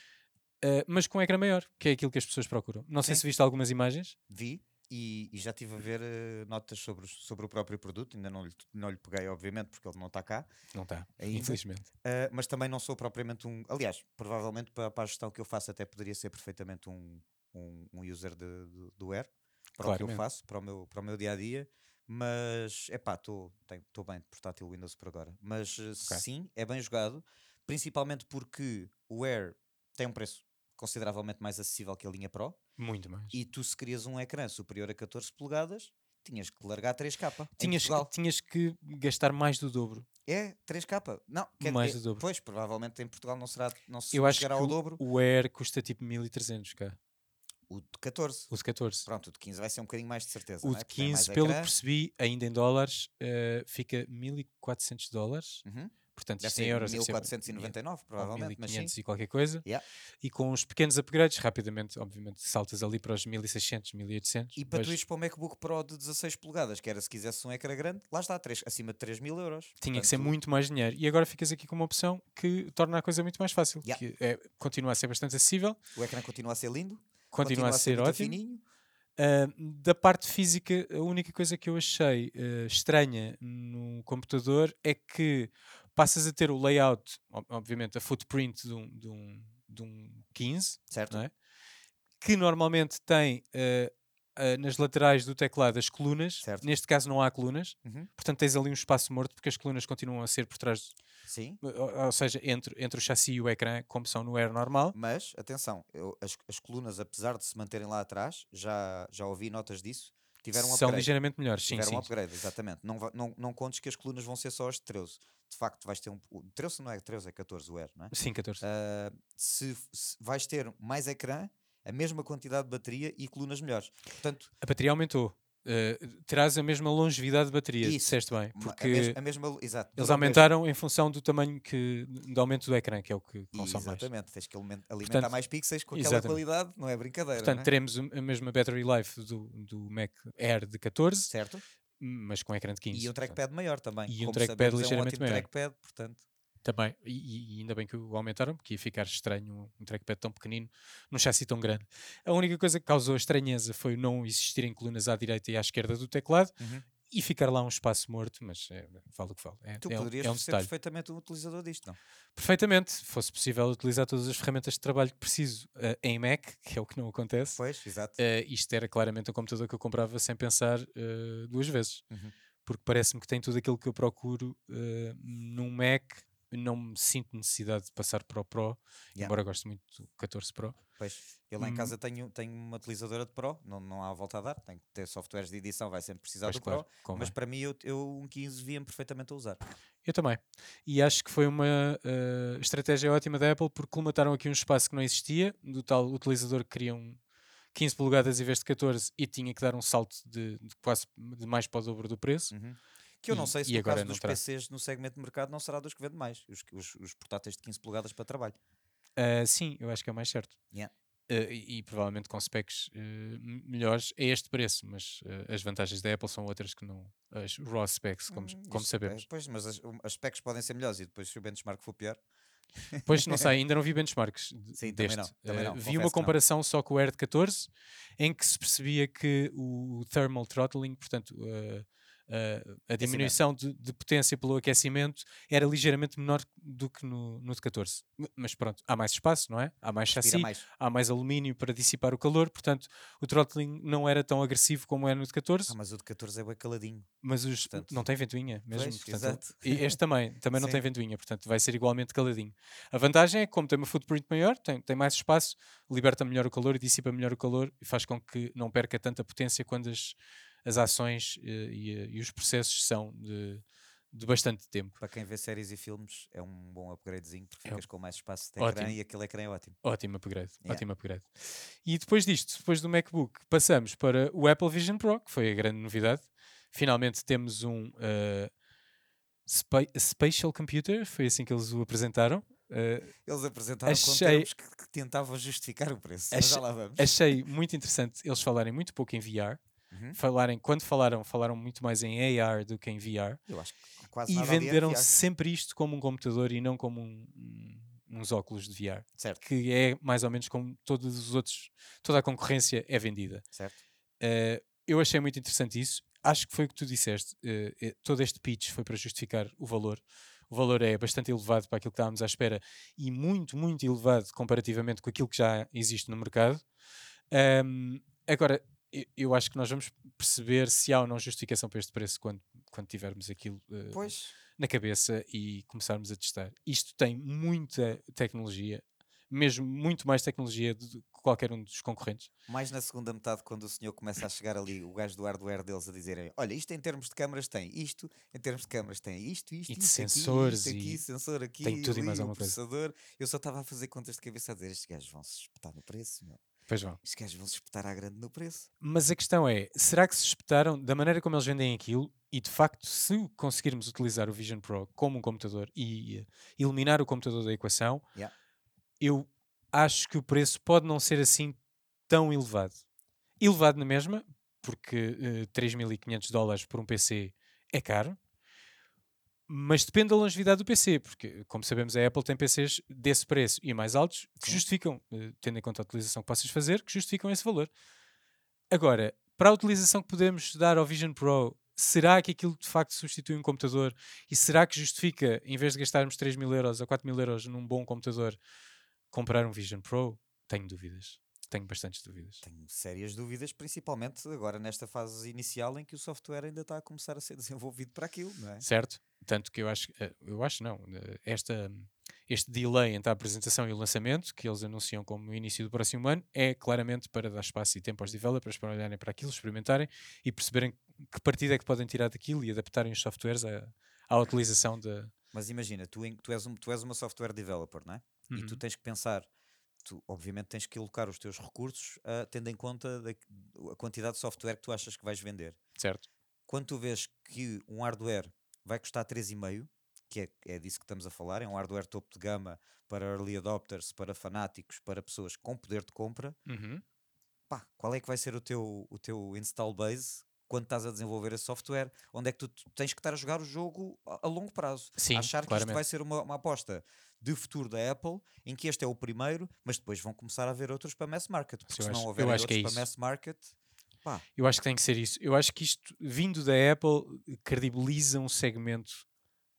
Uh, mas com um ecrã maior, que é aquilo que as pessoas procuram. Não sei Sim. se viste algumas imagens. Vi e, e já estive a ver eh, notas sobre, sobre o próprio produto. Ainda não lhe, não lhe peguei, obviamente, porque ele não está cá. Não está, infelizmente. Uh, mas também não sou propriamente um. Aliás, provavelmente para, para a gestão que eu faço, até poderia ser perfeitamente um, um, um user de, de- do Air para o que eu faço, para o meu, para o meu dia a dia. Mas é pá, estou bem de portátil Windows por agora. Mas eh, sim, é bem jogado, principalmente porque o Air tem um preço consideravelmente mais acessível que a linha Pro. Muito mais. E tu, se querias um ecrã superior a 14 polegadas, tinhas que largar 3K. em tinhas, Portugal. tinhas que gastar mais do dobro. É 3K. Não, quer Mais é- do dobro. Pois, provavelmente em Portugal não será, não se Eu acho que ao o, dobro. o Air custa tipo 1300 cá. O de 14. O de 14. Pronto, o de 15 vai ser um bocadinho mais de certeza. O é? de Porque tem mais 15, pelo que percebi, ainda em dólares, eh, fica 1400 dólares. Uhum. Portanto, Deve isto em ser euros deve ser 1499, ou provavelmente. Mas sim. 1500 e qualquer coisa. Yeah. E com os pequenos upgrades, rapidamente, obviamente, saltas ali para os 1600, 1800. E para tu ires para o MacBook Pro de 16 polegadas, que era se quisesse um ecrã grande, lá está, três, acima de 3 mil euros. tinha que ser Portanto, muito mais dinheiro. E agora ficas aqui com uma opção que torna a coisa muito mais fácil. Yeah. Que é, continua a ser bastante acessível, O ecrã continua a ser lindo, continua, a ser muito ótimo. fininho. Ah, da parte física, a única coisa que eu achei ah, estranha no computador é que passas a ter o layout, ob- obviamente, a footprint de um, de um, de um 15, Certo? é? que normalmente tem ah, ah, nas laterais do teclado as colunas. Certo. Neste caso não há colunas, Uhum. portanto tens ali um espaço morto porque as colunas continuam a ser por trás, Sim. ou, ou seja, entre, entre o chassi e o ecrã, como são no Air normal. Mas, atenção, eu- as, as colunas, apesar de se manterem lá atrás, já, já ouvi notas disso, tiveram um são ligeiramente melhores, sim, tiveram sim. um upgrade, exatamente. Não, não, não contes que as colunas vão ser só as de 13. De facto, vais ter um. O 13 não é 13, é 14 o Air, não é? Sim, 14. Ah, se, se vais ter mais ecrã, a mesma quantidade de bateria e colunas melhores. Portanto, A bateria aumentou. Uh, terás a mesma longevidade de bateria, Isso, disseste bem, porque a, mes- a mesma. Exato. eles aumentaram em função do tamanho que, do aumento do ecrã, que é o que consome mais. Exatamente, tens que alimen- alimentar Portanto, mais pixels com aquela exatamente. qualidade, não é brincadeira. Portanto, é? teremos a mesma battery life do, do Mac Air de 14, Certo? Mas com ecrã de 15. E um portanto, trackpad maior também. E um trackpad sabemos, é um ligeiramente maior. trackpad, portanto. Também, e, e ainda bem que o aumentaram, porque ia ficar estranho um trackpad tão pequenino num chassi tão grande. A única coisa que causou estranheza foi não existirem colunas à direita e à esquerda do teclado Uhum. E ficar lá um espaço morto, mas é, vale o que vale. É, Tu é poderias é um ser perfeitamente um utilizador disto, não? Perfeitamente, se fosse possível utilizar todas as ferramentas de trabalho que preciso eh, em Mac, <laughs> que é o que não acontece, Pois, exato. eh, isto era claramente um computador que eu comprava sem pensar eh, duas vezes. Uhum. Porque parece-me que tem tudo aquilo que eu procuro num Mac não me sinto necessidade de passar para o Pro, Yeah. embora goste muito do 14 Pro. Pois, eu lá em Hum. casa tenho, tenho uma utilizadora de Pro, não, não há volta a dar, tenho que ter softwares de edição, vai sempre precisar Pois do claro, Pro, convém. mas para mim eu, eu um 15 via-me perfeitamente a usar. Eu também. E acho que foi uma eh, estratégia ótima da Apple porque colmataram aqui um espaço que não existia, do tal utilizador que queria um 15 polegadas em vez de 14 e tinha que dar um salto de, de quase de mais para o dobro do preço. Uhum. Que eu não E- sei se no caso dos terá. PCs no segmento de mercado não será dos que vende mais, os, os, os portáteis de 15 polegadas para trabalho. Ah, sim, eu acho que é o mais certo. Yeah. Ah, e, e provavelmente com specs m- melhores a este preço, mas eh, as vantagens da Apple são outras que não as raw specs, como, Hum, como sabemos. é, Pois, mas as, as specs podem ser melhores e depois se o benchmark for pior. Pois não sei, <laughs> ainda não vi benchmarks Sim, também deste. não, também não, vi uma comparação só com o Air de 14, em que se percebia que o thermal throttling, portanto, eh, a diminuição de, de potência pelo aquecimento era ligeiramente menor do que no, no de 14. M- Mas pronto, há mais espaço, não é? Há mais Respira chassi, mais. há mais alumínio para dissipar o calor, portanto, o throttling não era tão agressivo como é no de 14, Ah, mas o de 14 é bem caladinho. mas os, portanto- não tem ventoinha mesmo. Pois, portanto. E este também, também não <laughs> tem ventoinha, portanto vai ser igualmente caladinho. A vantagem é que, como tem uma footprint maior, tem, tem mais espaço, liberta melhor o calor e dissipa melhor o calor e faz com que não perca tanta potência quando as, as ações eh, e, eh, e os processos são de, de bastante tempo. Para quem vê séries e filmes é um bom upgradezinho porque É ficas com mais espaço de ecrã Ótimo. e aquele ecrã é ótimo. Ótimo upgrade, Yeah. ótimo upgrade. E depois disto, depois do MacBook, passamos para o Apple Vision Pro, que foi a grande novidade. Finalmente temos um eh, spa- Spatial Computer, foi assim que eles o apresentaram. Eh, Eles apresentaram com Achei- que, que tentavam justificar o preço. Achei- lá vamos. achei muito interessante eles falarem muito pouco em VR. Uhum. Falarem, quando falaram, falaram muito mais em AR do que em VR. Eu acho que quase E é venderam sempre isto como um computador e não como um- um- uns óculos de VR. Certo, Que é mais ou menos como todos os outros, toda a concorrência é vendida. certo. Eh, eu achei muito interessante isso. Acho que foi o que tu disseste. eh, todo este pitch foi para justificar o valor. O valor é bastante elevado para aquilo que estávamos à espera e muito, muito elevado comparativamente com aquilo que já existe no mercado. Ahm, agora, eu, acho que nós vamos perceber se há ou não justificação para este preço quando, quando tivermos aquilo Pois, na cabeça e começarmos a testar. Isto tem muita tecnologia, mesmo muito mais tecnologia do que qualquer um dos concorrentes. mais na segunda metade, quando o senhor começa a chegar ali, o gajo do hardware deles a dizerem: Olha, isto em termos de câmaras tem isto, em termos de câmaras tem isto, isto, E de sensores aqui, isto aqui, e sensor aqui, tem tudo e ali, mais o alguma coisa. Eu só estava a fazer contas de cabeça a dizer: Estes gajos vão se espetar no preço, meu. Pois vão. Estes gajos vão se espetar à grande no preço. Mas a questão é, será que se espetaram da maneira como eles vendem aquilo e de facto se conseguirmos utilizar o Vision Pro como um computador e eh, eliminar o computador da equação, Yeah. eu acho que o preço pode não ser assim tão elevado. Elevado na mesma, porque eh, 3.500 dólares por um PC é caro, mas depende da longevidade do PC, porque como sabemos a Apple tem PCs desse preço e mais altos que Sim. justificam, eh, tendo em conta a utilização que possas fazer, que justificam esse valor. Agora, para a utilização que podemos dar ao Vision Pro, será que aquilo de facto substitui um computador? E será que justifica, em vez de gastarmos 3 mil euros ou 4 mil euros num bom computador, comprar um Vision Pro? Tenho dúvidas. Tenho bastantes dúvidas. Tenho sérias dúvidas, principalmente agora nesta fase inicial em que o software ainda está a começar a ser <laughs> desenvolvido para aquilo, não é? Certo? Tanto que eu acho, eh, eu acho não, eh, esta, este delay entre a apresentação e o lançamento, que eles anunciam como início do próximo ano, é claramente para dar espaço e tempo aos developers para olharem para aquilo, experimentarem e perceberem que partido é que podem tirar daquilo e adaptarem os softwares à, à utilização da. Mas imagina, tu, tu, és um, tu és uma software developer, não é? E tu Uhum. tens que pensar, tu obviamente tens que alocar os teus recursos ah, tendo em conta da- a quantidade de software que tu achas que vais vender. Certo? Quando tu vês que um hardware vai custar 3,5, que é, é disso que estamos a falar, é um hardware topo de gama para early adopters, para fanáticos, para pessoas com poder de compra, Uhum. pá, qual é que vai ser o teu, o teu install base quando estás a desenvolver esse software? Onde é que tu tens que estar a jogar o jogo a, a longo prazo? Sim, Achar que isto claramente. vai ser uma, uma aposta de futuro da Apple, em que este é o primeiro, mas depois vão começar a haver outros para mass market. Porque se não houver que outros é para mass market, pá, Eu acho que tem que ser isso. Eu acho que isto, vindo da Apple, credibiliza um segmento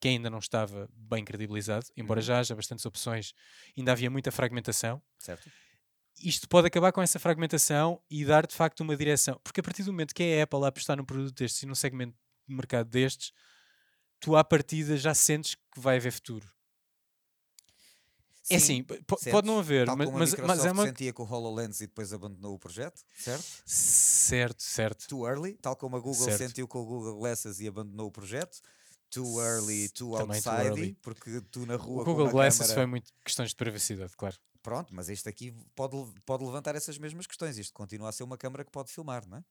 que ainda não estava bem credibilizado, embora Uhum. já haja bastantes opções, ainda havia muita fragmentação. certo? Isto pode acabar com essa fragmentação e dar de facto uma direção. Porque a partir do momento que é a Apple a apostar num produto destes e num segmento de mercado destes, tu à partida já sentes que vai haver futuro. É Sim, assim, po- sentes? pode não haver, mas, mas, mas é uma. sentia com o HoloLens e depois abandonou o projeto, certo? Certo, certo. Too early, tal como a Google Certo. sentiu com o Google Glasses e abandonou o projeto. Too early, too Também too outside, early. porque tu na rua O Google Glasses câmara... foi muito questões de privacidade, claro. Pronto, mas este aqui pode, pode levantar essas mesmas questões. Isto continua a ser uma câmara que pode filmar, não é?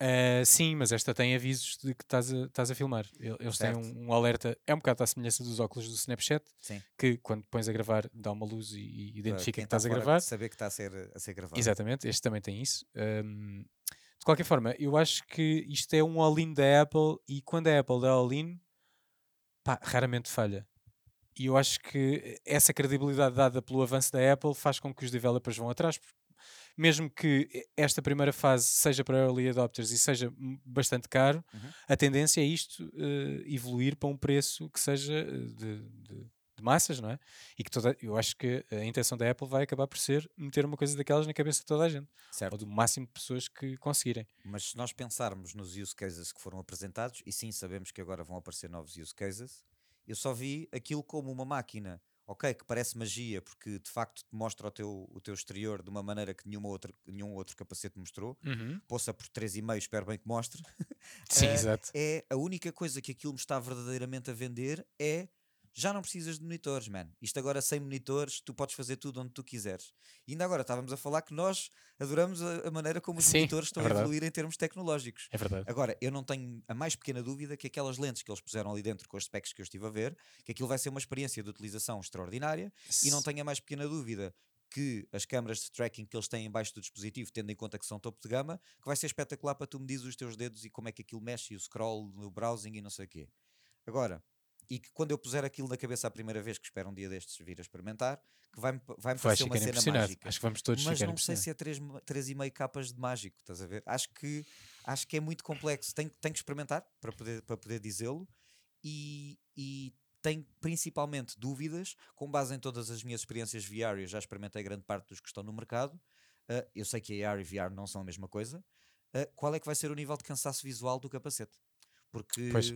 Eh, sim, mas esta tem avisos de que estás a, estás a filmar. El- Eles têm Certo. um, um alerta, é um bocado à semelhança dos óculos do Snapchat, Sim. que quando pões a gravar dá uma luz e, e identifica que estás está a gravar. Saber que está a ser, a ser gravado. Exatamente, este também tem isso. Ahm, de qualquer forma, eu acho que isto é um all-in da Apple e quando a Apple dá all-in, pá, raramente falha. E eu acho que essa credibilidade dada pelo avanço da Apple faz com que os developers vão atrás. porque Mesmo que esta primeira fase seja para early adopters e seja bastante caro, Uhum. a tendência é isto eh, evoluir para um preço que seja eh, de, de- de massas, não é? E que toda, eu acho que a intenção da Apple vai acabar por ser meter uma coisa daquelas na cabeça de toda a gente, ou Certo. do máximo de pessoas que conseguirem. Mas se nós pensarmos nos use cases que foram apresentados, e sim, sabemos que agora vão aparecer novos use cases, eu só vi aquilo como uma máquina, ok, que parece magia, porque de facto te mostra o teu, o teu exterior de uma maneira que nenhuma outra, nenhum outro capacete mostrou. Poça por 3,5, espero bem que mostre. <laughs> Sim, Eh, exato. É a única coisa que aquilo me está verdadeiramente a vender é já não precisas de monitores, man. Isto agora sem monitores, tu podes fazer tudo onde tu quiseres. E ainda agora estávamos a falar que nós adoramos a, a maneira como os Sim, monitores é estão a verdade. evoluir em termos tecnológicos. É verdade. Agora, eu não tenho a mais pequena dúvida que aquelas lentes que eles puseram ali dentro com os specs que eu estive a ver, que aquilo vai ser uma experiência de utilização extraordinária e não tenho a mais pequena dúvida que as câmaras de tracking que eles têm embaixo do dispositivo, tendo em conta que são topo de gama, que vai ser espetacular para tu medires os teus dedos e como é que aquilo mexe e o scroll no browsing e não sei o quê. Agora, e que quando eu puser aquilo na cabeça a primeira vez, que espero um dia destes vir a experimentar, que vai-me vai parecer uma cena mágica. Acho que vamos todos Mas não sei se é 3, 3,5 capas de mágico, estás a ver? Acho que, acho que é muito complexo. Tenho, tenho que experimentar para poder, para poder dizê-lo e, e tenho principalmente dúvidas, com base em todas as minhas experiências VR, eu já experimentei grande parte dos que estão no mercado. ah, eu sei que AR e VR não são a mesma coisa. ah, qual é que vai ser o nível de cansaço visual do capacete? Porque Pois.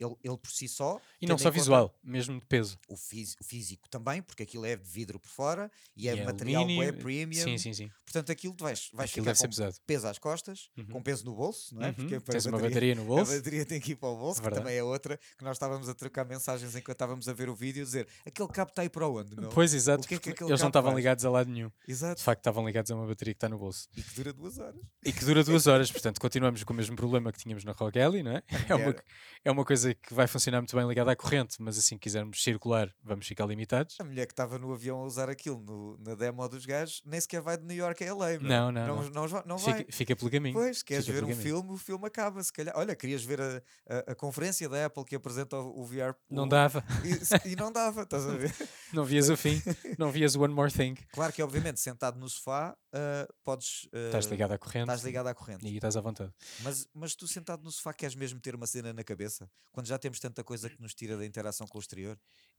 Ele, ele por si só. E não só conta visual, mesmo de peso. O, fís- o físico também, porque aquilo é de vidro por fora e, é E é material alumínio, premium. Sim, sim, sim. Portanto, aquilo tu vais, vais Aquilo ficar com peso às costas, Uhum. com peso no bolso, não é? Uhum. para Tens a uma bateria- bateria no A bolso. bateria tem que ir para o bolso, que Verdade. também é outra que nós estávamos a trocar mensagens enquanto estávamos a ver o vídeo, dizer aquele cabo está aí para onde? Meu? Pois, exato. Que é que porque eles não estavam ligados a lado nenhum. Exato. De facto, estavam ligados a uma bateria que está no bolso. E que dura duas horas. E que dura duas horas, portanto, continuamos com o mesmo problema que tínhamos na Rogue Alley, não é? <laughs> É uma, é uma coisa que vai funcionar muito bem ligada à corrente, mas assim quisermos circular, vamos ficar limitados. A mulher que estava no avião a usar aquilo no- na demo dos gajos nem sequer vai de New York a LA. Não, não, não, não. não, não vai. Fica, fica pelo caminho. Pois, queres Fica ver um caminho. filme, o filme acaba, se calhar. Olha, querias ver a, a, a conferência da Apple que apresenta o, o VR. Não o- dava. <laughs> E, e não dava, estás a ver? <laughs> Não vias o fim, não vias o One More Thing. Claro que, obviamente, sentado no sofá, ah, podes. ah, Estás ligado à corrente. estás ligado à corrente. E estás à vontade. Mas, mas tu sentado no sofá queres mesmo ter uma cena na cabeça? Quando já temos tanta coisa que nos tira da interação com o exterior?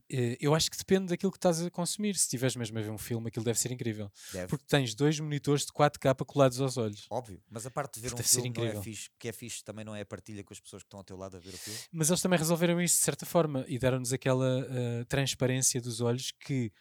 Eh, Eu acho que depende daquilo que estás a consumir. Se estiveres mesmo a ver um filme, aquilo deve ser incrível. Deve. Porque tens dois monitores de 4K colados aos olhos. Óbvio. Mas a parte de ver um Deve ser filme não é fixe. que é fixe também não é a partilha com as pessoas que estão ao teu lado a ver o filme. Mas eles também resolveram isto de certa forma e deram-nos aquela eh, transparência dos olhos que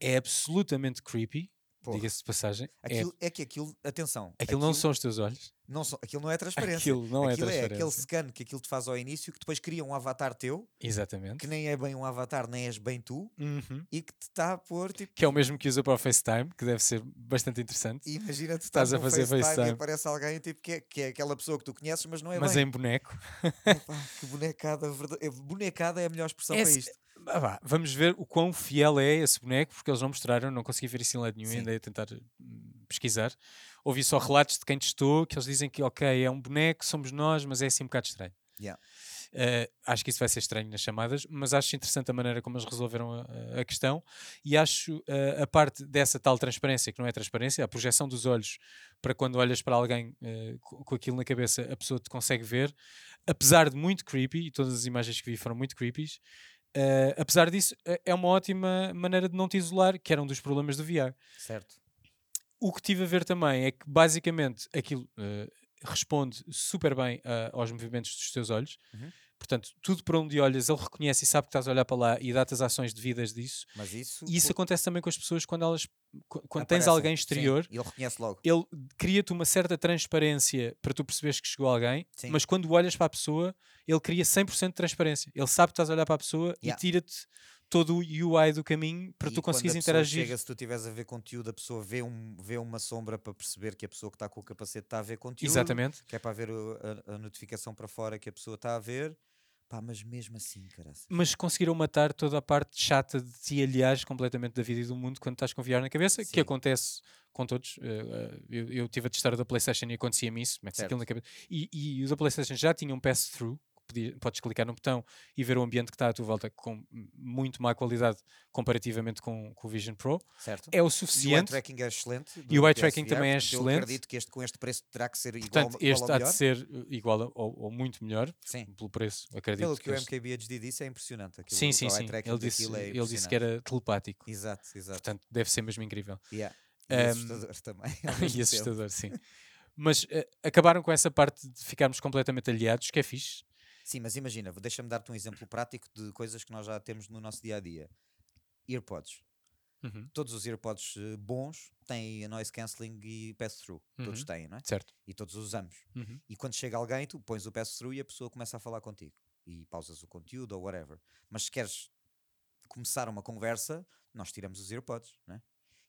é absolutamente creepy. Diga-se de passagem. É- Aquilo, é, que aquilo, atenção, aquilo não são os teus olhos. não são- aquilo não é transparência. Aquilo não é aquilo é aquele transparência. scan que aquilo te faz ao início que depois cria um avatar teu, Exatamente. que nem é bem um avatar, nem és bem tu, Uhum. e que te está a pôr tipo. Que é o mesmo que usa para o FaceTime, que deve ser bastante interessante. Imagina tu Estás a fazer FaceTime, FaceTime. e aparece alguém tipo, que, é, que é aquela pessoa que tu conheces, mas não é mas bem. em boneco. Epá, que bonecada, verda- é- bonecada é a melhor expressão É para isto. Ah, vá, vamos ver o quão fiel é esse boneco, porque eles não mostraram, não consegui ver isso em lado nenhum, Sim. ainda ia tentar hum, pesquisar. Ouvi só relatos de quem testou, que eles dizem que, ok, é um boneco, somos nós, mas é assim um bocado estranho. Yeah. Eh, acho que isso vai ser estranho nas chamadas, mas acho interessante a maneira como eles resolveram a, a questão e acho eh, a parte dessa tal transparência, que não é transparência, a projeção dos olhos para quando olhas para alguém co- com aquilo na cabeça, a pessoa te consegue ver, apesar de muito creepy, e todas as imagens que vi foram muito creepy, eh, apesar disso, eh, é uma ótima maneira de não te isolar, que era um dos problemas do VR. Certo. O que tive a ver também é que basicamente aquilo eh, responde super bem ah, aos movimentos dos teus olhos. Uhum. Portanto, tudo para onde olhas, ele reconhece e sabe que estás a olhar para lá e dá-te as ações devidas disso. Mas isso, E isso por- acontece também com as pessoas quando elas. qu- Quando tens aparecem. alguém Sim, exterior, e ele reconhece logo. ele cria-te uma certa transparência para tu perceberes que chegou alguém, Sim. mas quando olhas para a pessoa, ele cria 100% de transparência. Ele sabe que estás a olhar para a pessoa Yeah. e tira-te todo o UI do caminho para E tu conseguires interagir. Chega, se tu estiveres a ver conteúdo, a pessoa vê, um, vê uma sombra para perceber que a pessoa que está com o capacete está a ver conteúdo. Exatamente. Que é para ver a, a notificação para fora que a pessoa está a ver. Pá, mas mesmo assim, cara. Mas conseguiram matar toda a parte chata de te aliares completamente da vida e do mundo quando estás com VR na cabeça, Sim. que acontece com todos. Eh, eh, eu, eu tive a testar o da PlayStation e acontecia-me isso, metes aquilo na cabeça. E, e o da PlayStation já tinha um pass-through, podia- podes clicar no botão e ver o ambiente que está à tua volta com muito má qualidade comparativamente com, com o Vision Pro. Certo? É o E o eye suficiente. tracking é excelente. E o eye tracking também é portanto, Eu excelente. acredito que este, com este preço terá que ser igual, Portanto, igual este há de ser eh, igual a- ou, ou muito melhor Sim. pelo preço. Acredito Pelo que o este- MKBHD disse, é impressionante. Aquilo, Sim, o sim, sim. Ele disse, é ele disse que era telepático. Exato, exato. Portanto, deve ser mesmo incrível. Yeah. E Ahm, assustador <laughs> também. <laughs> e assustador, sim. Mas eh, acabaram com essa parte de ficarmos completamente aliados, que é fixe. Sim, mas imagina, deixa-me dar-te um exemplo prático de coisas que nós já temos no nosso dia a dia. Earpods. Uhum, Todos os earpods eh, bons têm a noise cancelling e pass-through. Todos Uhum. têm, não é? Certo. E todos os usamos. Uhum. E quando chega alguém, tu pões o pass-through e a pessoa começa a falar contigo. E pausas o conteúdo ou whatever. Mas se queres começar uma conversa, nós tiramos os earpods, não é?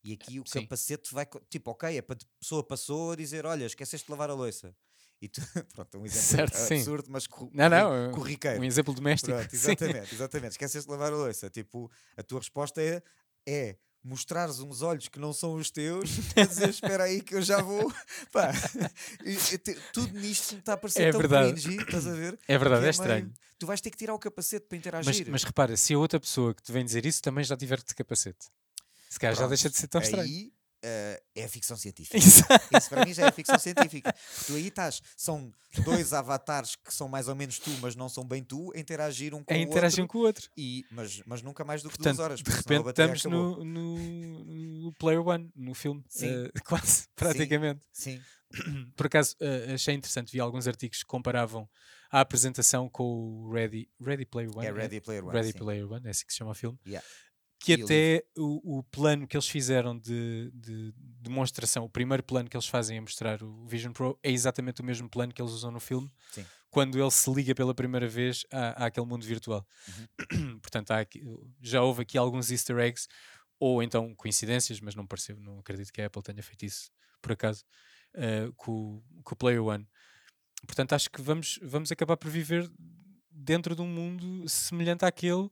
E aqui o sim. capacete vai. Tipo, ok, é a pessoa passou a dizer: Olha, esqueceste de lavar a louça. E tu, <laughs> pronto, um exemplo Certo, sim. absurdo, mas corri- Não, não, corri- corriqueiro. Um exemplo doméstico. Pronto, <laughs> sim. exatamente, exatamente. Esqueceste de lavar a louça. Tipo, a tua resposta é, é mostrares uns olhos que não são os teus a dizer espera aí que eu já vou. <laughs> Pá, e- e tudo nisto me está a parecer É tão verdade. cringy, estás a ver? É verdade, é meio- estranho. Tu vais ter que tirar o capacete para Mas, interagir. mas repara, se a outra pessoa que te vem dizer isso também já tiver de capacete, se calhar já deixa de ser tão estranho. Eh, é a ficção científica. Exato. Isso para mim já é ficção científica. Porque tu aí estás, são dois avatares que são mais ou menos tu, mas não são bem tu, a interagir um com A o interagem outro. com o outro. E, mas, mas nunca mais do que Portanto, duas horas. de repente estamos no, no, no Player One, no filme. Sim. eh, <laughs> quase, praticamente. Sim, <clears throat> Por acaso, eh, achei interessante, vi alguns artigos que comparavam a apresentação com o Ready, Ready Player One. é Ready Player One. Ready sim. Player One, é assim que se chama o filme. Yeah. Que E até o, o plano que eles fizeram de, de demonstração, o primeiro plano que eles fazem a mostrar o Vision Pro é exatamente o mesmo plano que eles usam no filme Sim. quando ele se liga pela primeira vez à, àquele mundo virtual. Uhum. <clears throat> Portanto, aqui- já houve aqui alguns easter eggs ou então coincidências, mas não pareceu, não acredito que a Apple tenha feito isso por acaso eh, com, o- com o Player One. Portanto, acho que vamos, vamos acabar por viver dentro de um mundo semelhante àquele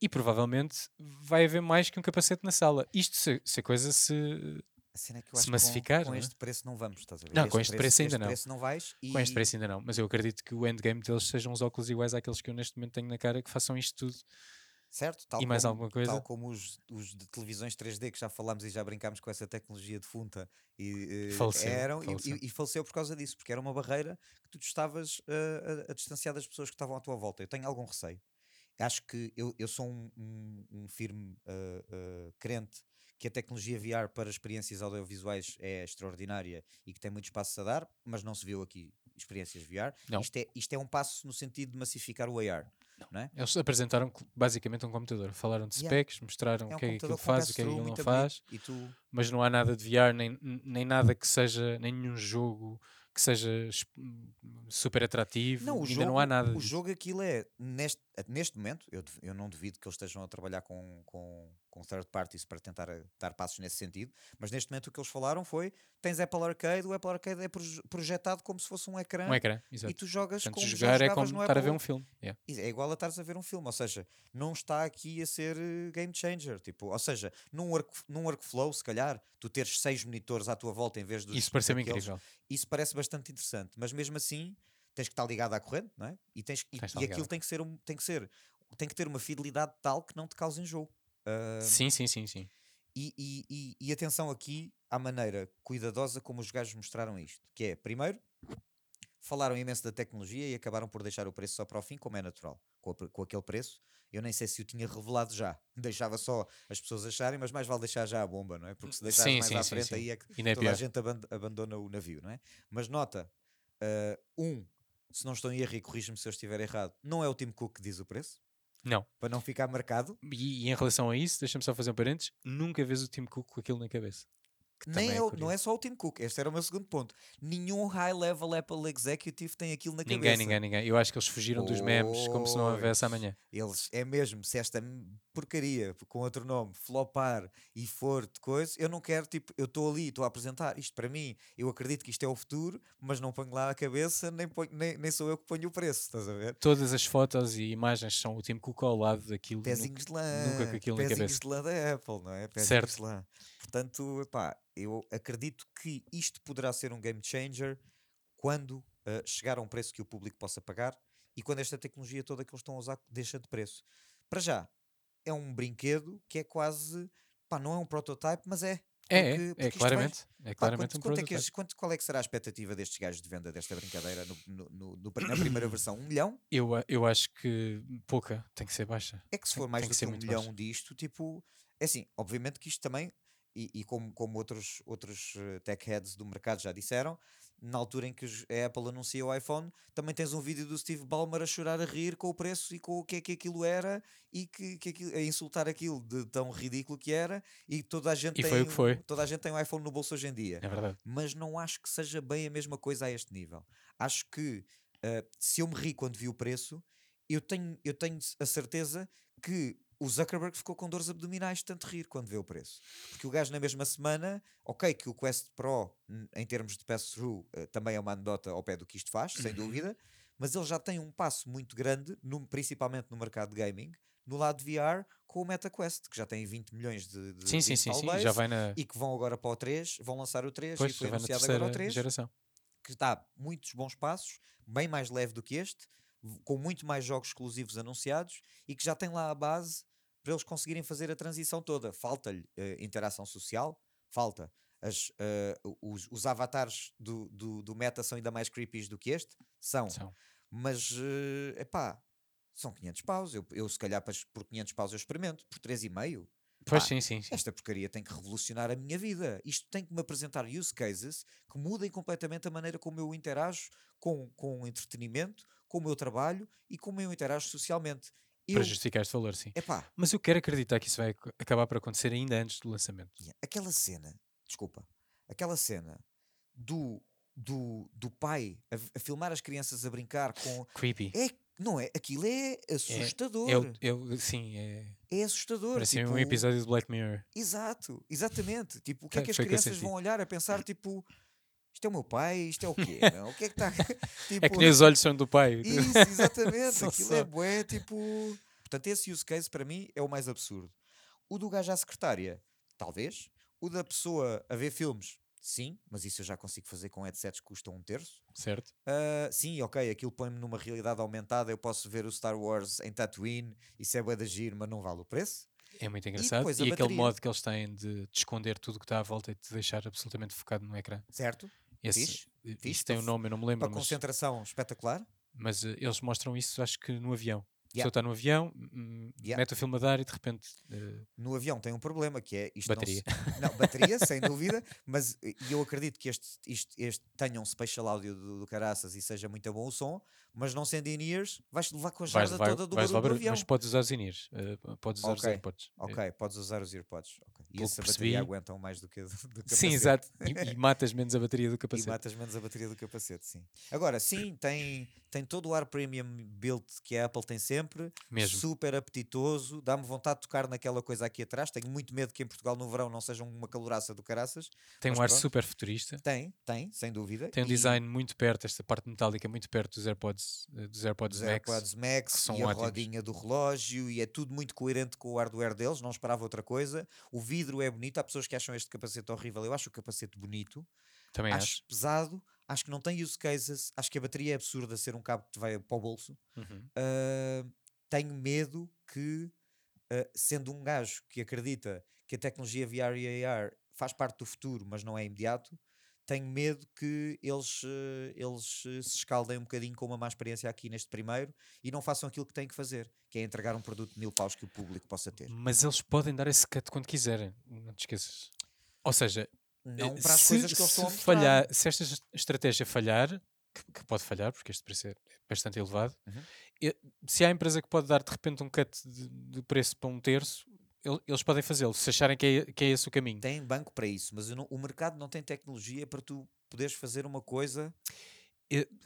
e provavelmente vai haver mais que um capacete na sala. Isto se, se a coisa se. É se massificar, com, com é? este preço não vamos, estás a ver? Não, com este preço ainda este não. preço não vais. E, Com este preço ainda não, mas eu acredito que o endgame deles sejam os óculos iguais àqueles que eu neste momento tenho na cara que façam isto tudo. Certo? Tal E mais como, alguma coisa? Tal como os, os de televisões 3D que já falámos e já brincámos com essa tecnologia de funta e, eh, Faleceu, eram, e- faleceu. E, e faleceu por causa disso, porque era uma barreira que tu estavas a, a, a distanciar das pessoas que estavam à tua volta. Eu tenho algum receio. Acho que eu, eu sou um, um, um firme eh, eh, crente que a tecnologia VR para experiências audiovisuais é extraordinária e que tem muito espaço a dar, mas não se viu aqui experiências VR. Não. Isto, é, isto é um passo no sentido de massificar o AR. Não é? Eles apresentaram basicamente um computador, falaram de Yeah. specs, mostraram É o um que é que aquilo faz, o que é que aquilo não faz, tu mas não há nada de VR, nem, nem nada que seja, nem nenhum jogo que seja es- super atrativo, Não, o ainda jogo, não há nada o jogo aquilo é, neste, neste momento, eu, eu não duvido que eles estejam a trabalhar com, com, com third parties para tentar a- dar passos nesse sentido, mas neste momento o que eles falaram foi, tens Apple Arcade, o Apple Arcade é proje- projetado como se fosse um ecrã, Um ecrã, e exato. tu jogas Portanto, como jogar é como estar a ver um filme. yeah. É igual a estares a ver um filme, ou seja, não está aqui a ser eh, game changer, tipo, ou seja, num, work, num workflow, se calhar, tu teres seis monitores à tua volta em vez dos Isso daqueles, incrível. isso parece bastante interessante, mas mesmo assim tens que estar ligado à corrente, não é? E, tens, e, Tens e aquilo tem que ser um, tem que ser tem que ter uma fidelidade tal que não te cause enjoo. Ah, Sim, sim, sim, sim. e, e, e, atenção aqui à maneira cuidadosa como os gajos mostraram isto, que é, primeiro, falaram imenso da tecnologia e acabaram por deixar o preço só para o fim, como é natural, com, a com aquele preço. Eu nem sei se o tinha revelado já, <laughs> deixava só as pessoas acharem, mas mais vale deixar já a bomba, não é? Porque se deixares Sim, mais sim, à sim, frente, sim. aí é que é toda a gente aban- abandona o navio, não é? Mas nota, ah, um, se não estou em erro e corrige-me se eu estiver errado, não é o Tim Cook que diz o preço? Não. Para não ficar marcado? E, e em relação a isso, deixa-me só fazer um parênteses, nunca vês o Tim Cook com aquilo na cabeça. Que Nem é, o- não é só o Tim Cook, este era o meu segundo ponto. Nenhum high-level Apple executive tem aquilo na Ninguém, cabeça. ninguém, ninguém. Eu acho que eles fugiram dos memes como se não houvesse amanhã. Eles, é mesmo, se esta porcaria com outro nome flopar e for de coisa, eu não quero, tipo, eu estou ali, estou a apresentar isto para mim, eu acredito que isto é o futuro, mas não ponho lá a cabeça, nem, ponho- nem, nem sou eu que ponho o preço, estás a ver? Todas as fotos e imagens são o Tim Cook ao lado daquilo. nunca- Pezinhos de lã, nunca com aquilo na pezinhos cabeça. de lã da Apple, não é? Pezinhos Certo. de lã. Portanto, epá, eu acredito que isto poderá ser um game changer quando ah, chegar a um preço que o público possa pagar e quando esta tecnologia toda que eles estão a usar deixa de preço. Para já, é um brinquedo que é quase, pá, não é um prototype, mas é. É, porque- é, porque é isto vai- claramente. É Pá, claramente quanto- um quanto é que prototype. quanto- qual é que será a expectativa destes gajos de venda desta brincadeira no- no- no- no na primeira <clears throat> versão? Um milhão? Eu, eu acho que pouca, tem que ser baixa. É que se for mais tem do que que, um milhão baixo. disto, tipo, é assim, obviamente que isto também, e, e como, como outros, outros eh, tech heads do mercado já disseram, na altura em que a Apple anuncia o iPhone, também tens um vídeo do Steve Ballmer a chorar a rir com o preço e com o que é que aquilo era e que, que aquilo- a insultar aquilo de tão ridículo que era e toda a gente E tem foi o que foi. toda a gente tem um iPhone no bolso hoje em dia É verdade. mas não acho que seja bem a mesma coisa a este nível. Acho que ah, se eu me ri quando vi o preço, eu tenho, eu tenho a certeza que o Zuckerberg ficou com dores abdominais de tanto rir quando vê o preço. Porque o gajo na mesma semana, ok, que o Quest Pro, n- em termos de pass-through, ah, também é uma anedota ao pé do que isto faz, sem Uhum. dúvida, mas ele já tem um passo muito grande, no- principalmente no mercado de gaming, no lado de VR, com o MetaQuest, que já tem 20 milhões de, de Sim, sim, sim, sim. Já vai na, e que vão agora para o 3, vão lançar o 3 pois, e foi anunciado agora o 3, geração. que dá muitos bons passos, bem mais leve do que este, com muito mais jogos exclusivos anunciados e que já tem lá a base para eles conseguirem fazer a transição toda. Falta-lhe eh, interação social, falta. As, eh, os, os avatares do, do, do Meta são ainda mais creepy do que este? São. São. Mas, é epá, são 500 paus. Eu, eu se calhar por 500 paus eu experimento. Por 3,5 Pois sim, sim, sim. esta porcaria tem que revolucionar a minha vida. Isto tem que me apresentar use cases que mudem completamente a maneira como eu interajo com, com o entretenimento, com o meu trabalho e como eu interajo socialmente. Eu, Para justificar este valor, sim. epá, Mas eu quero acreditar que isso vai ac- acabar por acontecer ainda antes do lançamento. aquela cena, desculpa, aquela cena do, do, do pai a, a filmar as crianças a brincar com. Creepy. É, não é? Aquilo é assustador. É, o- é o- sim, é. É assustador. Parece um tipo, episódio de Black Mirror. Exato, exatamente. Tipo, o que é que as que eu crianças senti. vão olhar a pensar, tipo, isto é o meu pai, isto é o quê? meu? O que é que está. tipo, <laughs> É que nem os olhos são do pai. Isso, exatamente. <laughs> São Aquilo é só. bué, tipo. Portanto, esse use case para mim é o mais absurdo. O do gajo à secretária, talvez. O da pessoa a ver filmes, sim, mas isso eu já consigo fazer com headsets que custam um terço. Certo? Ah, sim, ok, aquilo põe-me numa realidade aumentada, eu posso ver o Star Wars em Tatooine, isso é bué de giro, mas não vale o preço. É muito engraçado. E, a aquele bateria. modo que eles têm de te esconder tudo que está à volta e te deixar absolutamente focado no ecrã. Certo? Esse, Fixe, eh, fixe, isso tem um nome, eu não me lembro, Para mas, concentração espetacular. mas eh, eles mostram isso, acho que no avião. A Yeah. pessoa está no avião, Yeah. mete o filme a dar e de repente. eh, No avião tem um problema que é isto não Bateria. se- Não, bateria, sem <laughs> dúvida, mas eu acredito que este, isto, este tenha um spatial áudio do, do caraças e seja muito bom o som, mas não sendo in-ears, vais levar com a jarda levar, toda do barulho levar do avião. mas podes usar os in-ears, eh, podes usar os Ok, AirPods. eh, Ok, podes usar os earpods. ok. E essa que bateria percebi- aguentam mais do que, a- do capacete. Sim, exato. E, <laughs> e matas menos a bateria do E capacete. matas menos a bateria do capacete, sim. Agora, sim, tem, tem todo o ar premium build que a Apple tem sempre, Mesmo. super apetitoso, dá-me vontade de tocar naquela coisa aqui atrás. Tenho muito medo que em Portugal no verão não seja uma caloraça do caraças. Tem um ar pronto. super futurista. Tem, tem, sem dúvida. Tem um E design muito perto, esta parte metálica muito perto dos AirPods, eh, dos AirPods dos Max. AirPods Max são e a ótimos. rodinha do relógio e é tudo muito coerente com o hardware deles, não esperava outra coisa. O vidro é bonito, há pessoas que acham este capacete horrível, eu acho o capacete bonito, Também acho acho. pesado, acho que não tem use cases, acho que a bateria é absurda ser um cabo que vai para o bolso. Uhum. Ah, tenho medo que, ah, sendo um gajo que acredita que a tecnologia VR e AR faz parte do futuro, mas não é imediato, tenho medo que eles, eh, eles eh, se escaldem um bocadinho com uma má experiência aqui neste primeiro e não façam aquilo que têm que fazer, que é entregar um produto de mil paus que o público possa ter. Mas eles podem dar esse cut quando quiserem, não te esqueças. Ou seja, Não eh, para as se, coisas que eles se estão a mostrar. falhar, se esta es- estratégia falhar, que, que pode falhar, porque este preço é bastante elevado. Uhum. Se há empresa que pode dar de repente um cut de, de preço para um terço, eles podem fazê-lo, se acharem que é, que é esse o caminho. Tem banco para isso, mas não- o mercado não tem tecnologia para tu poderes fazer uma coisa.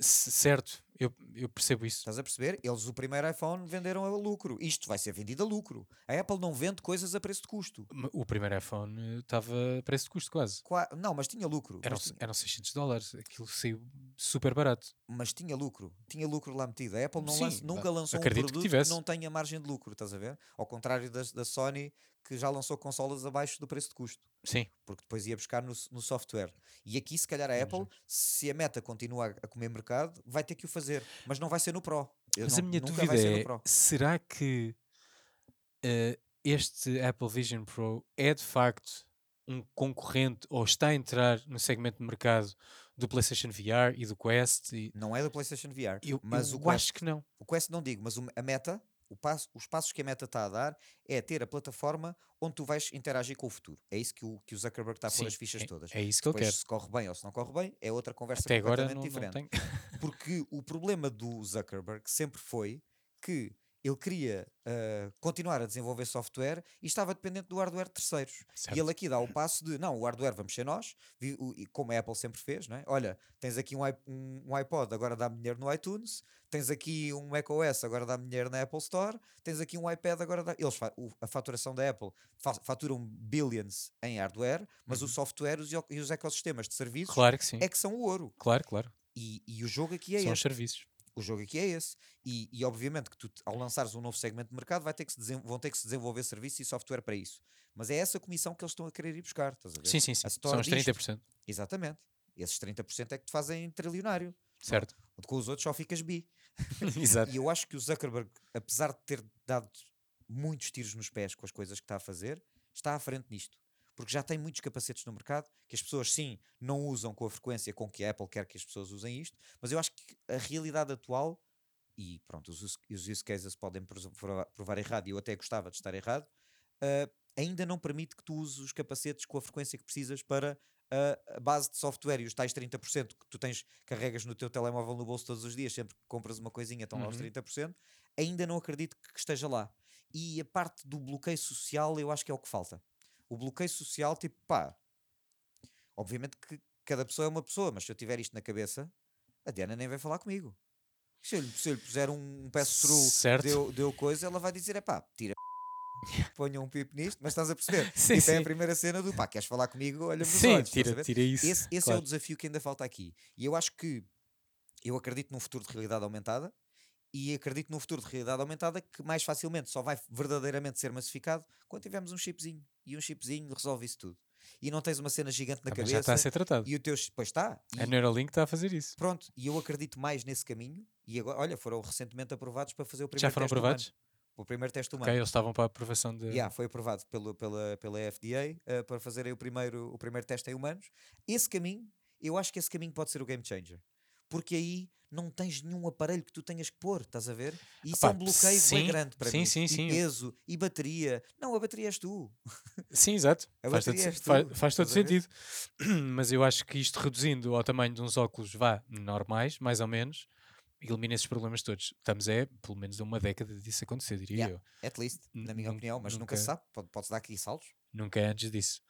Certo, eu, eu percebo isso. Estás a perceber? Eles o primeiro iPhone venderam a lucro. Isto vai ser vendido a lucro. A Apple não vende coisas a preço de custo. O primeiro iPhone eh, estava a preço de custo quase. Qua- Não, mas tinha lucro. Eram, Mas tinha, eram 600 dólares, aquilo saiu super barato. mas tinha lucro. Tinha lucro lá metido. A Apple Sim, lança- nunca lançou um que produto que, tivesse. não tenha margem de lucro. Estás a ver? Ao contrário das, da Sony, que já lançou consolas abaixo do preço de custo. Sim, porque depois ia buscar no, no software. E aqui, se calhar, a Vamos Apple, se a meta continua a, comer mercado, vai ter que o fazer, mas não vai ser no Pro. Eu mas não- a minha dúvida é: será que eh, este Apple Vision Pro é de facto um concorrente ou está a entrar no segmento de mercado do PlayStation VR e do Quest? E Não é do PlayStation VR, eu mas eu o Quest, acho que não. o Quest não digo, mas a meta, passo, os passos que a meta está a dar é ter a plataforma onde tu vais interagir com o futuro. É isso que o, que o Zuckerberg está a pôr Sim, as fichas é, todas. é isso que Depois, quer. se corre bem ou se não corre bem, é outra conversa Até agora completamente não, não diferente. tem. <laughs> Porque o problema do Zuckerberg sempre foi que ele queria ah, continuar a desenvolver software e estava dependente do hardware de terceiros. E Certo. ele aqui dá o passo de não, o hardware vamos ser nós, o- e como a Apple sempre fez, não é? Olha, tens aqui um, um- iPod, agora dá-me dinheiro no iTunes, tens aqui um macOS, agora dá-me dinheiro na Apple Store, tens aqui um iPad, agora dá. Eles, o- a faturação da Apple fa- faturam billions em hardware, mas o Uhum. software os, e os ecossistemas de serviços Claro que é que são o ouro. Claro, claro. E, e o jogo aqui é São os este. serviços. O jogo aqui é esse. E, e obviamente que tu, ao lançares um novo segmento de mercado, vai ter que vão ter que se desenvolver serviços e software para isso. Mas é essa comissão que eles estão a querer ir buscar, estás a ver? Sim, sim, sim. São os disto. 30%. Exatamente. Esses 30% é que te fazem trilionário. Certo. Onde com os outros só ficas bi. <laughs> Exato. E eu acho que o Zuckerberg, apesar de ter dado muitos tiros nos pés com as coisas que está a fazer, está à frente nisto. Porque já tem muitos capacetes no mercado que as pessoas, sim, não usam com a frequência com que a Apple quer que as pessoas usem isto, mas eu acho que a realidade atual, e pronto, os, use- os use cases podem provar, provar- errado, e eu até gostava de estar errado, ah, ainda não permite que tu uses os capacetes com a frequência que precisas para a base de software e os tais 30% que tu tens, carregas no teu telemóvel no bolso todos os dias, sempre que compras uma coisinha estão lá os Uhum. 30%, ainda não acredito que esteja lá. E a parte do bloqueio social eu acho que é o que falta. O bloqueio social, tipo, pá, obviamente que cada pessoa é uma pessoa, mas se eu tiver isto na cabeça, a Diana nem vai falar comigo. Se eu, lhe- se eu lhe puser um pass-through, Certo. deu, deu coisa, ela vai dizer, é pá, tira <laughs> ponha um pipo nisto, mas estás a perceber? <laughs> Sim, tipo, é a sim. primeira cena do pá, queres falar comigo? Olha-me nos Sim, olhos, tira, tira isso. Esse, esse é o claro. desafio que ainda falta aqui. E eu acho que eu acredito num futuro de realidade aumentada e acredito num futuro de realidade aumentada que mais facilmente só vai verdadeiramente ser massificado quando tivermos um chipzinho. E um chipzinho resolve isso tudo. E não tens uma cena gigante na Também já está a cabeça ser tratado. e o teu. Pois está. A E, Neuralink está a fazer isso. pronto, e eu acredito mais nesse caminho. E agora, olha, foram recentemente aprovados para fazer o primeiro Já foram teste humano. aprovados? O primeiro teste humano. Ok, eles estavam para a aprovação de. Yeah, foi aprovado pelo, pela, pela FDA eh, para fazerem o primeiro, o primeiro teste em humanos. Esse caminho, eu acho que esse caminho pode ser o game changer. Porque aí não tens nenhum aparelho que tu tenhas que pôr, estás a ver? E isso é Epá, um bloqueio bem sim, grande para sim, mim. sim, e sim. peso, e bateria. Não, a bateria és tu. Sim, exato. <laughs> A Faz todo, bateria se- és tu, fa- faz todo sentido. <clears throat> Mas eu acho que isto reduzindo ao tamanho de uns óculos vá normais, mais ou menos, elimina esses problemas todos. Estamos é, pelo menos, uma década disso acontecer, diria Yeah. eu. At least, na minha nun- opinião, mas nunca se nunca- sabe. Pode- dar aqui saltos. Nunca é antes disso.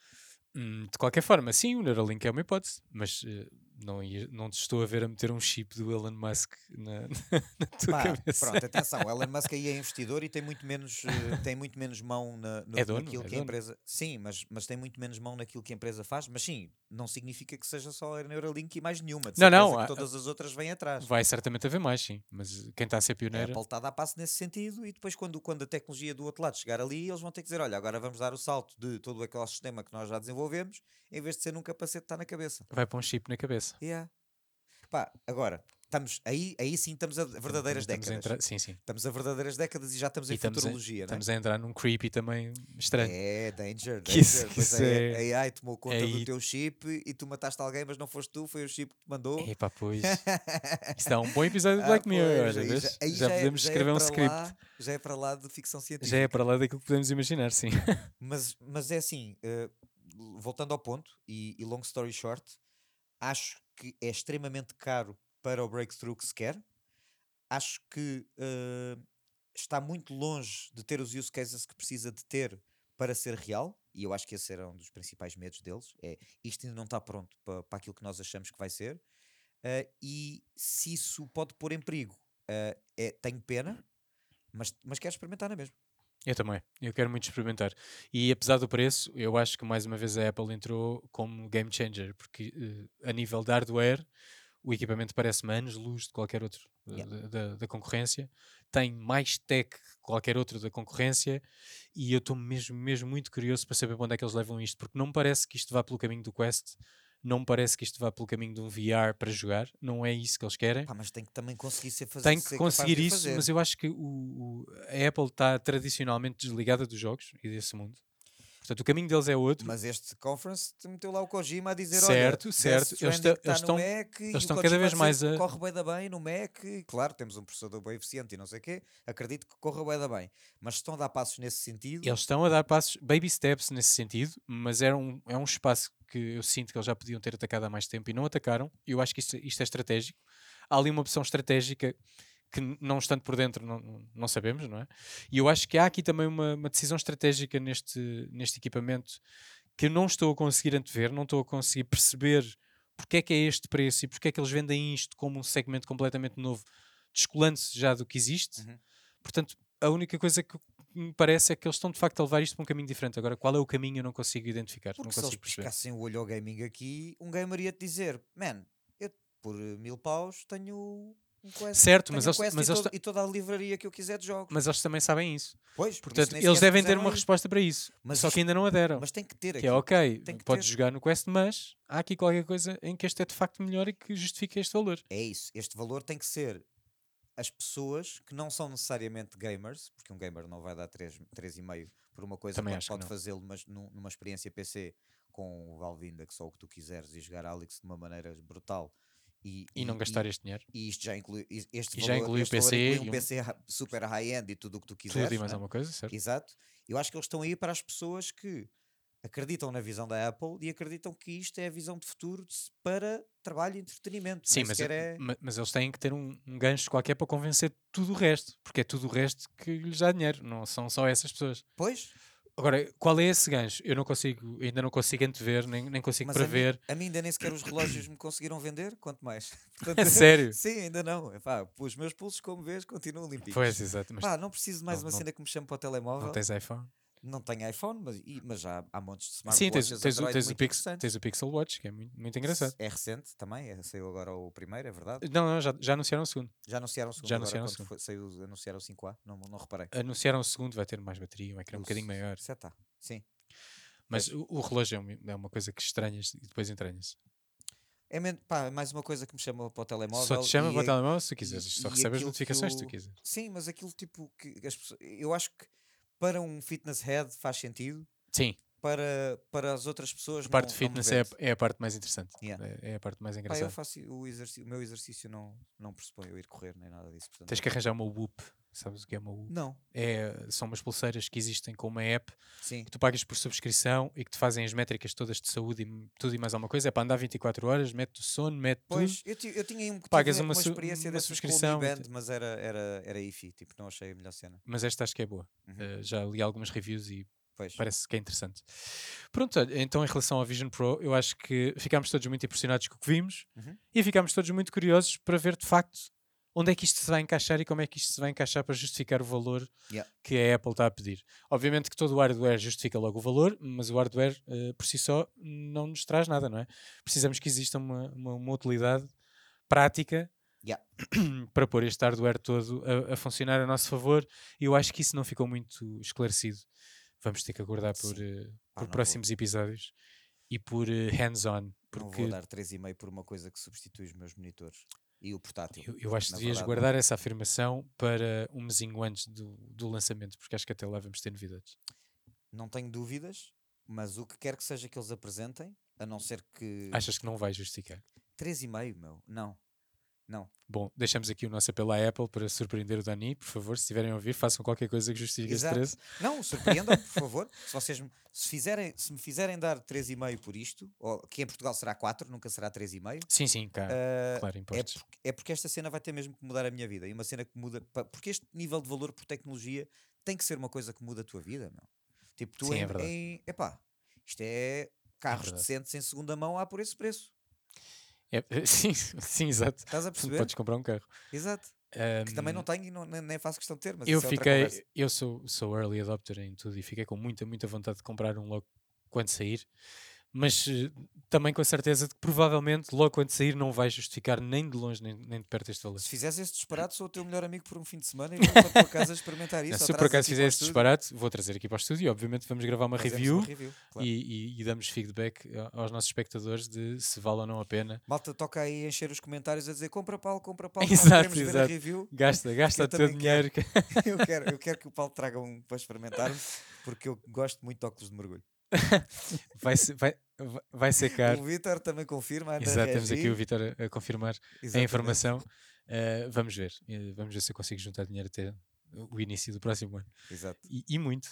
Hum, de qualquer forma, sim, o Neuralink é uma hipótese, mas eh, não, ia- não te estou a ver a meter um chip do Elon Musk na, <laughs> na tua Pá, cabeça. pronto, atenção, o Elon Musk aí é investidor e tem muito menos, eh, tem muito menos mão na, no, É dono, naquilo é que a dono. empresa. Sim, mas, mas tem muito menos mão naquilo que a empresa faz, mas sim, não significa que seja só a Neuralink e mais nenhuma. Não, não, há- todas as outras vêm atrás. Vai certamente haver mais, sim. Mas quem está a ser A pioneiro. Apple está a dar passo nesse sentido e depois quando, quando a tecnologia do outro lado chegar ali, eles vão ter que dizer, olha, agora vamos dar o salto de todo o ecossistema que nós já desenvolvemos, em vez de ser num capacete que está na cabeça. Vai para um chip na cabeça. Yeah. Pá, agora, estamos, aí, aí sim estamos a verdadeiras Estamos a décadas. entrar- Sim, sim. Estamos a verdadeiras décadas e já estamos E em estamos a- futurologia, não é? Estamos a entrar num creepy também estranho. É, danger, danger. Que isso- que Pois isso é, é- a AI tomou conta do teu chip e tu mataste alguém, mas não foste tu, foi o chip que te mandou. Epá, pois. <laughs> Isso dá um bom episódio de Ah, Black Mirror. aí vês? já, aí já, é- podemos já é escrever um script. lá- já é para lá de ficção científica. Já é para lá daquilo que podemos imaginar, sim. Mas, mas é assim, eh, voltando ao ponto, e, e long story short, acho que é extremamente caro para o breakthrough que se quer. Acho que uh, está muito longe de ter os use cases que precisa de ter para ser real, e eu acho que esse era um dos principais medos deles, é isto ainda não está pronto para, para aquilo que nós achamos que vai ser, uh, e se isso pode pôr em perigo, uh, é, tenho pena, mas, mas quero experimentar na mesma. Eu também, eu quero muito experimentar. E apesar do preço, eu acho que mais uma vez a Apple entrou como game changer, porque uh, a nível de hardware o equipamento parece-me anos luz de qualquer outro yeah. da, da, da, concorrência, tem mais tech que qualquer outro da concorrência e eu estou mesmo, mesmo muito curioso para saber para onde é que eles levam isto, porque não me parece que isto vá pelo caminho do Quest, não me parece que isto vá pelo caminho de um VR para jogar, não é isso que eles querem. Pá, mas tem que também conseguir ser fazer Tem que conseguir isso, mas eu acho que o, o, a Apple está tradicionalmente desligada dos jogos e desse mundo. Portanto, o caminho deles é outro. Mas este conference meteu lá o Kojima a dizer: certo, olha, certo, eles, está, eles estão, Mac, eles estão cada vez mais a. Corre bem da bem no Mac, claro, temos um processador bem eficiente e não sei o quê, acredito que corra bem da bem. Mas estão a dar passos nesse sentido. Eles estão a dar passos, baby steps nesse sentido, mas é um, é um espaço que eu sinto que eles já podiam ter atacado há mais tempo e não atacaram. Eu acho que isto, isto é estratégico. Há ali uma opção estratégica que não estando por dentro não, não sabemos, não é? E eu acho que há aqui também uma, uma, decisão estratégica neste, neste equipamento que eu não estou a conseguir antever, não estou a conseguir perceber porque é que é este preço e porque é que eles vendem isto como um segmento completamente novo, descolando-se já do que existe. Uhum. Portanto, a única coisa que me parece é que eles estão de facto a levar isto para um caminho diferente. Agora, qual é o caminho eu não consigo identificar. Porque não se consigo eles piscassem o olho ao gaming aqui, um gamer ia te dizer: Man, eu por mil paus tenho um Quest, certo, mas, eles, mas e, eles, e toda a livraria que eu quiser de jogos. Mas eles também sabem isso. Pois, portanto, eles devem ter uma resposta para isso. Mas só que ainda não a deram. Mas tem que ter aqui. Que é ok, que podes ter. jogar no Quest, mas há aqui qualquer coisa em que este é de facto melhor e que justifica este valor. É isso. Este valor tem que ser as pessoas que não são necessariamente gamers, porque um gamer não vai dar 3,5 por uma coisa também que pode fazê-lo, mas numa experiência PC com o Valve Index ou o que tu quiseres e jogar Alex de uma maneira brutal e, e, não gastar e, este dinheiro. E isto já inclui, este e valor, já inclui o PC. Inclui um PC super high-end e tudo o que tu quiseres. Tudo e mais né? alguma coisa, certo? Exato. Eu acho que eles estão aí para as pessoas que acreditam na visão da Apple e acreditam que isto é a visão de futuro para trabalho e entretenimento. Sim, mas, é... mas eles têm que ter um, um gancho qualquer para convencer tudo o resto, porque é tudo o resto que lhes dá dinheiro, não são só essas pessoas. Pois. Agora, qual é esse gancho? Eu não consigo, ainda não consigo antever, nem, nem consigo Mas prever. A mim, a mim, ainda nem sequer os relógios me conseguiram vender, quanto mais. <laughs> Portanto, <laughs> Sério? Sim, ainda não. Epá, os meus pulsos, como vês, continuam limpinhos. Pois, exato. Mas Pá, não preciso de mais não, uma não, cena que me chame para o telemóvel. Não tens iPhone? Não tenho iPhone, mas, mas já há montes de smartphones. Sim, tens, tens, o, tens, o Pixel, tens o Pixel Watch, que é muito, muito engraçado. É recente também, é, saiu agora o primeiro, é verdade? Não, não, já, já anunciaram o segundo. Já anunciaram o segundo. Já anunciaram o segundo. Foi, saiu, anunciaram o 5A, não, não reparei. Anunciaram o segundo, vai ter mais bateria, um ecrã um bocadinho maior. Certo, tá. sim. Mas o, o, relógio é uma, é coisa que estranhas e depois entranhas. É pá, mais uma coisa que me chama para o telemóvel. Só te chama para o é telemóvel se tu quiseres. Só recebes notificações se tu quiseres. Sim, mas aquilo tipo que as pessoas, eu acho que para um fitness head faz sentido. Sim. Para, para as outras pessoas. A parte de fitness é, é, a parte mais interessante. Yeah. É, é, a parte mais engraçada. Pá, eu faço o, exercício, o meu exercício não, não pressupõe eu ir correr nem nada disso. Portanto, Tens que arranjar uma Whoop Sabes o que é uma U? Não. É, são umas pulseiras que existem com uma app Sim. que tu pagas por subscrição e que te fazem as métricas todas de saúde e tudo e mais alguma coisa. É para andar 24 horas, mete o sono, mete pois, tudo. Eu, eu tinha um, pagas uma, uma experiência uma subscrição. Band, mas era, era, era IFI, tipo, não achei a melhor cena. Mas esta acho que é boa. Uhum. Uh, já li algumas reviews e Pois. Parece que é interessante. Pronto, então em relação ao Vision Pro, eu acho que ficámos todos muito impressionados com o que vimos uhum. e ficámos todos muito curiosos para ver de facto onde é que isto se vai encaixar e como é que isto se vai encaixar para justificar o valor yeah. que a Apple está a pedir. Obviamente que todo o hardware justifica logo o valor, mas o hardware uh, por si só não nos traz nada, não é? Precisamos que exista uma, uma, uma utilidade prática yeah. <clears throat> para pôr este hardware todo a, a, funcionar a nosso favor e eu acho que isso não ficou muito esclarecido. Vamos ter que aguardar por, uh, por próximos vou. episódios e por uh, hands-on. Porque... Não vou dar 3,5 por uma coisa que substitui os meus monitores e o portátil. Eu, eu acho que devias verdade, guardar essa afirmação para um mesinho antes do, do lançamento, porque acho que até lá vamos ter novidades. Não tenho dúvidas, mas o que quer que seja que eles apresentem, a não ser que. Achas que não vai justificar? 3,5, meu, não. Não. Bom, deixamos aqui o nosso apelo à Apple para surpreender o Dani. Por favor, se estiverem a ouvir, façam qualquer coisa que justifique esse Exato. preço. Não, surpreendam, por <laughs> favor. Se vocês me, se fizerem, se me fizerem dar 3,5 por isto, ou que em Portugal será 4, nunca será 3,5, Sim, sim, cá, ah, claro, é, impostos. porque, é porque esta cena vai ter mesmo que mudar a minha vida. E uma cena que muda. Porque este nível de valor por tecnologia tem que ser uma coisa que muda a tua vida, meu. Tipo, tu Sim, é em, verdade. em- Epá, isto é carros verdade. decentes em segunda mão há por esse preço. É, <laughs> sim, sim, exato. Estás a perceber? Podes comprar um carro. Exato. Que também não tenho e não, nem, nem faço questão de ter, mas eu é fiquei, conversa. eu sou, sou early adopter em tudo e fiquei com muita, muita vontade de comprar um logo quando sair. Mas eh, também com a certeza de que provavelmente logo quando sair não vai justificar nem de longe nem, nem de perto este valor. Se fizeres esse disparate, sou o teu melhor amigo por um fim de semana e <laughs> vou para a tua casa experimentar isso. Não, se eu por acaso fizer esse disparate, vou trazer aqui para o estúdio e obviamente vamos gravar uma fazemos review, uma review, claro. e, e- e damos feedback a- aos nossos espectadores de se vale ou não a pena. Malta, toca aí encher os comentários a dizer compra Paulo, compra Paulo, <laughs> Exato, queremos ver a exato. review. Gasta, gasta o teu dinheiro. <laughs> eu, quero, eu quero que o Paulo traga um para experimentar porque eu gosto muito de óculos de mergulho. <laughs> vai, ser, vai, vai- ser caro. O Vitor também confirma, a Exato, temos aqui o Vitor a, a confirmar a Exatamente. informação. Uh, vamos ver, Uh, vamos ver se eu consigo juntar dinheiro até o início do próximo ano. Exato. E, e muito.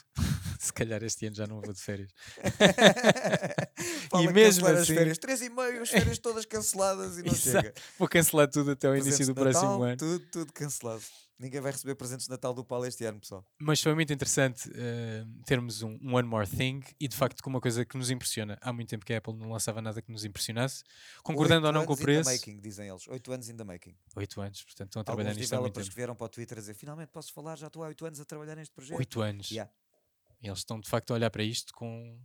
Se calhar este ano já não vou de férias. <laughs> A mesmo assim- as férias, três e meio, as férias todas canceladas e <laughs> não Exato. chega. Vou cancelar tudo até Presentes início do Natal, próximo ano. Tudo, tudo cancelado. Ninguém vai receber presentes de Natal do Paulo este ano, pessoal. Mas foi muito interessante uh, termos um, um One More Thing e de facto com uma coisa que nos impressiona. Há muito tempo que a Apple não lançava nada que nos impressionasse, concordando ou não com o preço. making, dizem eles. Oito anos in the making. Oito anos, portanto estão a trabalhar Alguns nisto há muito tempo. que vieram para o Twitter a dizer finalmente posso falar, já estou há oito anos a trabalhar neste projeto. Oito anos. Yeah. E eles estão de facto a olhar para isto com,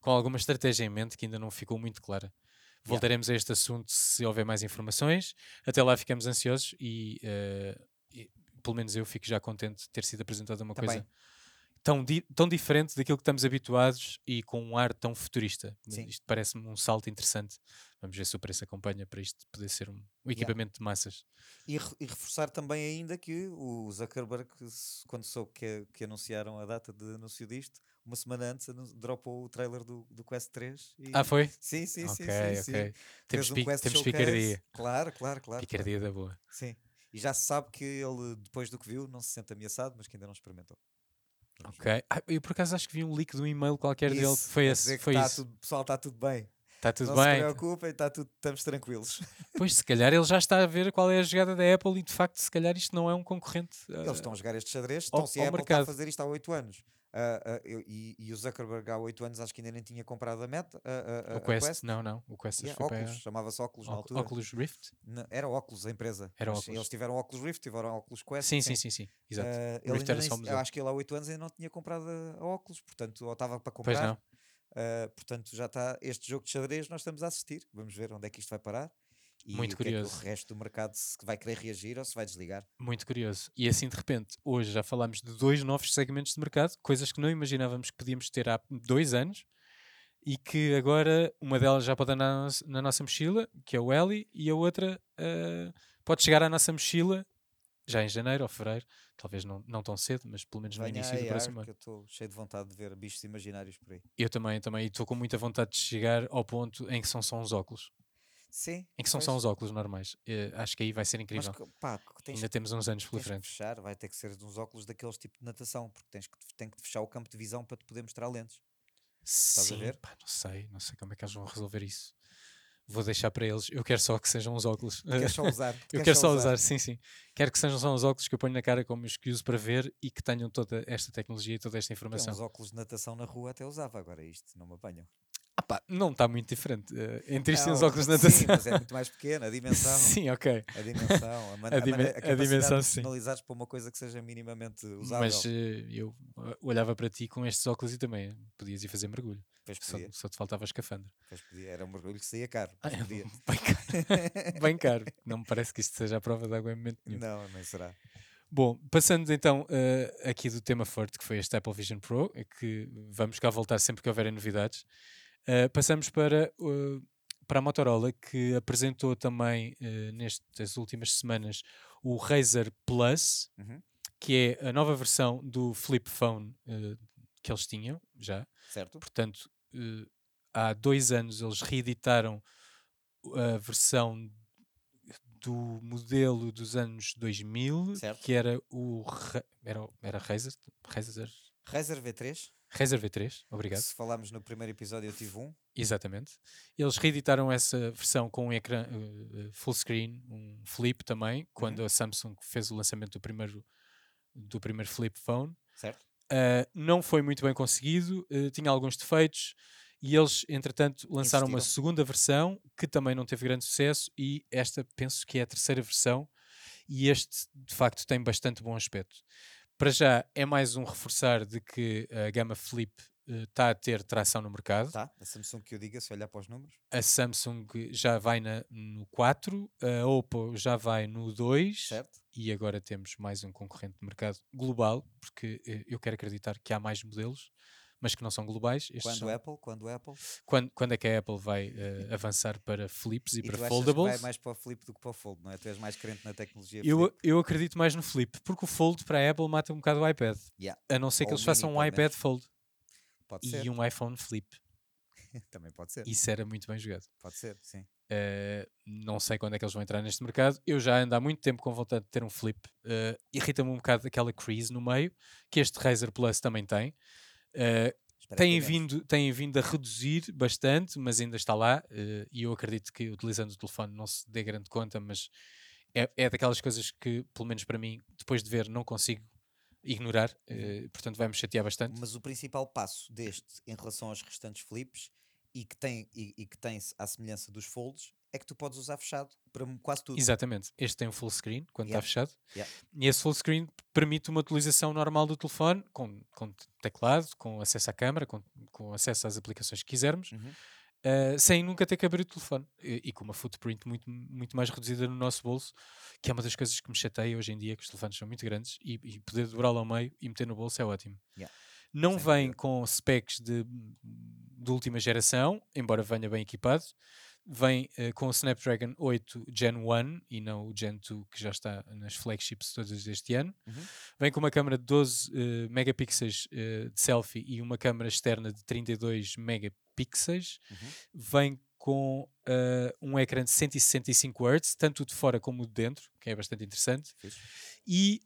com alguma estratégia em mente que ainda não ficou muito clara. Voltaremos a este assunto se houver mais informações. Até lá ficamos ansiosos e, eh, e pelo menos eu fico já contente de ter sido apresentada uma coisa Também. tão, di- tão diferente daquilo que estamos habituados e com um ar tão futurista. Sim. Isto parece-me um salto interessante. Vamos ver se o preço acompanha para isto poder ser um, um equipamento de massas. E, re- e reforçar também ainda que o Zuckerberg, quando soube que, que anunciaram a data de anúncio disto, uma semana antes dropou o trailer do, do Quest 3. E... Ah, foi? Sim, sim, sim, sim, sim. ok. Temos, Fez um Quest temos Showcase. picardia. Claro, claro, claro. Picardia da boa. claro. Sim. E já se sabe que ele, depois do que viu, não se sente ameaçado, mas que ainda não experimentou. Vamos. Ok. Ah, eu por acaso acho que vi um leak de um e-mail qualquer dele. Isso, Foi a esse. Foi tá isso. Tudo, pessoal, está tudo bem. Está tudo não se bem. preocupem, tá tudo, estamos tranquilos. <laughs> Pois, se calhar ele já está a ver qual é a jogada da Apple e de facto, se calhar isto não é um concorrente. Eles ah, estão a jogar este xadrez, então se a Apple está a fazer isto há 8 anos. ah, eu- e, e o Zuckerberg há 8 anos acho que ainda nem tinha comprado a Meta, o a Quest, não, não. O Quest Yeah, foi para óculos, chamava-se óculos na altura. Oculus Rift? Não, era óculos a empresa. Era óculos. Eles tiveram óculos Rift, tiveram óculos Quest. Sim, sim, sim, sim. Exato. Ah, O ele Rift era nem só se- eu acho que ele há 8 anos ainda não tinha comprado a, a óculos, portanto, ou estava para Pois comprar. não. Ah, portanto, já está este jogo de xadrez, nós estamos a assistir. Vamos ver onde é que isto vai parar. E Muito é curioso. o resto do mercado se vai querer reagir ou se vai desligar. Muito curioso. E assim, de repente, hoje já falámos de dois novos segmentos de mercado, coisas que não imaginávamos que podíamos ter há dois anos e que agora uma delas já pode andar na, nossa- mochila, que é o Eli, e a outra ah, pode chegar à nossa mochila já em janeiro ou fevereiro, talvez não, não tão cedo, mas pelo menos no Venha início do próximo ano. eu estou cheio de vontade de ver bichos imaginários por aí. Eu também, também, estou com muita vontade de chegar ao ponto em que são só uns óculos. Sim. Em que são pois. só os óculos normais. Eh, acho que aí vai ser Mas incrível. que- pá, que Ainda temos uns anos pela frente. fechar, vai ter que ser uns óculos daqueles tipo de natação, porque tens que, tem que fechar o campo de visão para te poder mostrar lentes. a Sim, ver? pá, não sei, não sei como é que eles vão resolver isso. Vou deixar para eles. Eu quero só que sejam os óculos. Queres só <laughs> usar? eu quero só usar, sim, sim. Quero que sejam só os óculos que eu ponho na cara como os que uso para ver e que tenham toda esta tecnologia e toda esta Eu informação. uns óculos de natação na rua até usava, agora isto não me apanham. Pá, não está muito diferente. eh, entre isto e os óculos de Sim, natação. mas é muito mais pequena, a dimensão. <laughs> Sim, ok. A dimensão, a, man- <laughs> A a, dime- maneira- a capacidade dimensão, de sim. para uma coisa que seja minimamente usável. Mas eh, eu eh, olhava para ti com estes óculos e também podias ir fazer mergulho. Só, só te faltava escafandra. pois podia, era um mergulho que saía caro. Ah, é, bem caro. <laughs> Bem caro. Não me parece que isto seja a prova de água em momento nenhum. Não, nem será. Bom, passando então eh, aqui do tema forte que foi este Apple Vision Pro, é que vamos cá voltar sempre que houverem novidades, eh, passamos para, eh, para a Motorola que apresentou também eh, nestas últimas semanas o Razer Plus, Uhum, que é a nova versão do Flip Phone que eles tinham já. Certo? Portanto, há dois anos eles reeditaram a versão do modelo dos anos 2000, Certo. que era o Ra- era, era Razer, Razer, Razer V3, Razer V3, obrigado. se falámos no primeiro episódio, eu tive um. Exatamente. Eles reeditaram essa versão com um ecrã eh, full screen, um flip também, quando a Samsung fez o lançamento do primeiro, do primeiro flip phone. Certo? Uh, não foi muito bem conseguido, uh, tinha alguns defeitos e eles, entretanto, lançaram uma segunda versão que também não teve grande sucesso e esta penso que é a terceira versão e este, de facto, tem bastante bom aspecto. Para já é mais um reforçar de que a gama Flip está a ter tração no mercado. Tá, a Samsung que eu diga, se olhar para os números. A Samsung já vai na- no 4, a Oppo já vai no 2 Certo? e agora temos mais um concorrente de mercado global, porque eh, eu quero acreditar que há mais modelos, mas que não são globais. Estes Quando são- Apple, quando Apple. quando, quando é que a Apple vai eh, avançar para flips e, E para tu achas que foldables? vai mais para o Flip do que para o Fold, não é? Tu és mais crente na tecnologia Eu, Flip. eu acredito mais no flip, porque o fold para a Apple mata um bocado o iPad. Yeah. A não ser que Ou o eles façam um iPad fold Pode e ser. um iPhone flip. <laughs> Também pode ser. Isso era muito bem jogado. Pode ser, sim. Uh, não sei quando é que eles vão entrar neste mercado. Eu já ando há muito tempo com vontade de ter um flip. Uh, Irrita-me um bocado aquela crease no meio, que este Razer Plus também tem. Uh, Espero têm, vindo, têm vindo a reduzir bastante, mas ainda está lá. uh, e eu acredito que utilizando o telefone não se dê grande conta, mas é, é daquelas coisas que, pelo menos para mim, depois de ver, não consigo ignorar. uh, portanto, vai-me chatear bastante. Mas o principal passo deste em relação aos restantes flips e que tem, e, e que tem à semelhança dos folds é que tu podes usar fechado para quase tudo. Exatamente. Este tem um full screen quando está Yeah. fechado. Yeah. E esse full screen permite uma utilização normal do telefone, com, com teclado, com acesso à câmara, com, com acesso às aplicações que quisermos, Uhum. uh, sem nunca ter que abrir o telefone. E, e com uma footprint muito, muito mais reduzida no nosso bolso, que é uma das coisas que me chateia hoje em dia, que os telefones são muito grandes, e, e poder dobrá-lo ao meio e meter no bolso é ótimo. Yeah. Não Sem vem dúvida. com specs de, de última geração, embora venha bem equipado. Vem eh, com o Snapdragon 8 Gen 1 e não o Gen 2 que já está nas flagships todas deste ano. Uhum. Vem com uma câmera de 12 eh, megapixels eh, de selfie e uma câmera externa de 32 megapixels. Uhum. Vem com um ecrã de 165 Hz, tanto o de fora como o de dentro, que é bastante interessante. E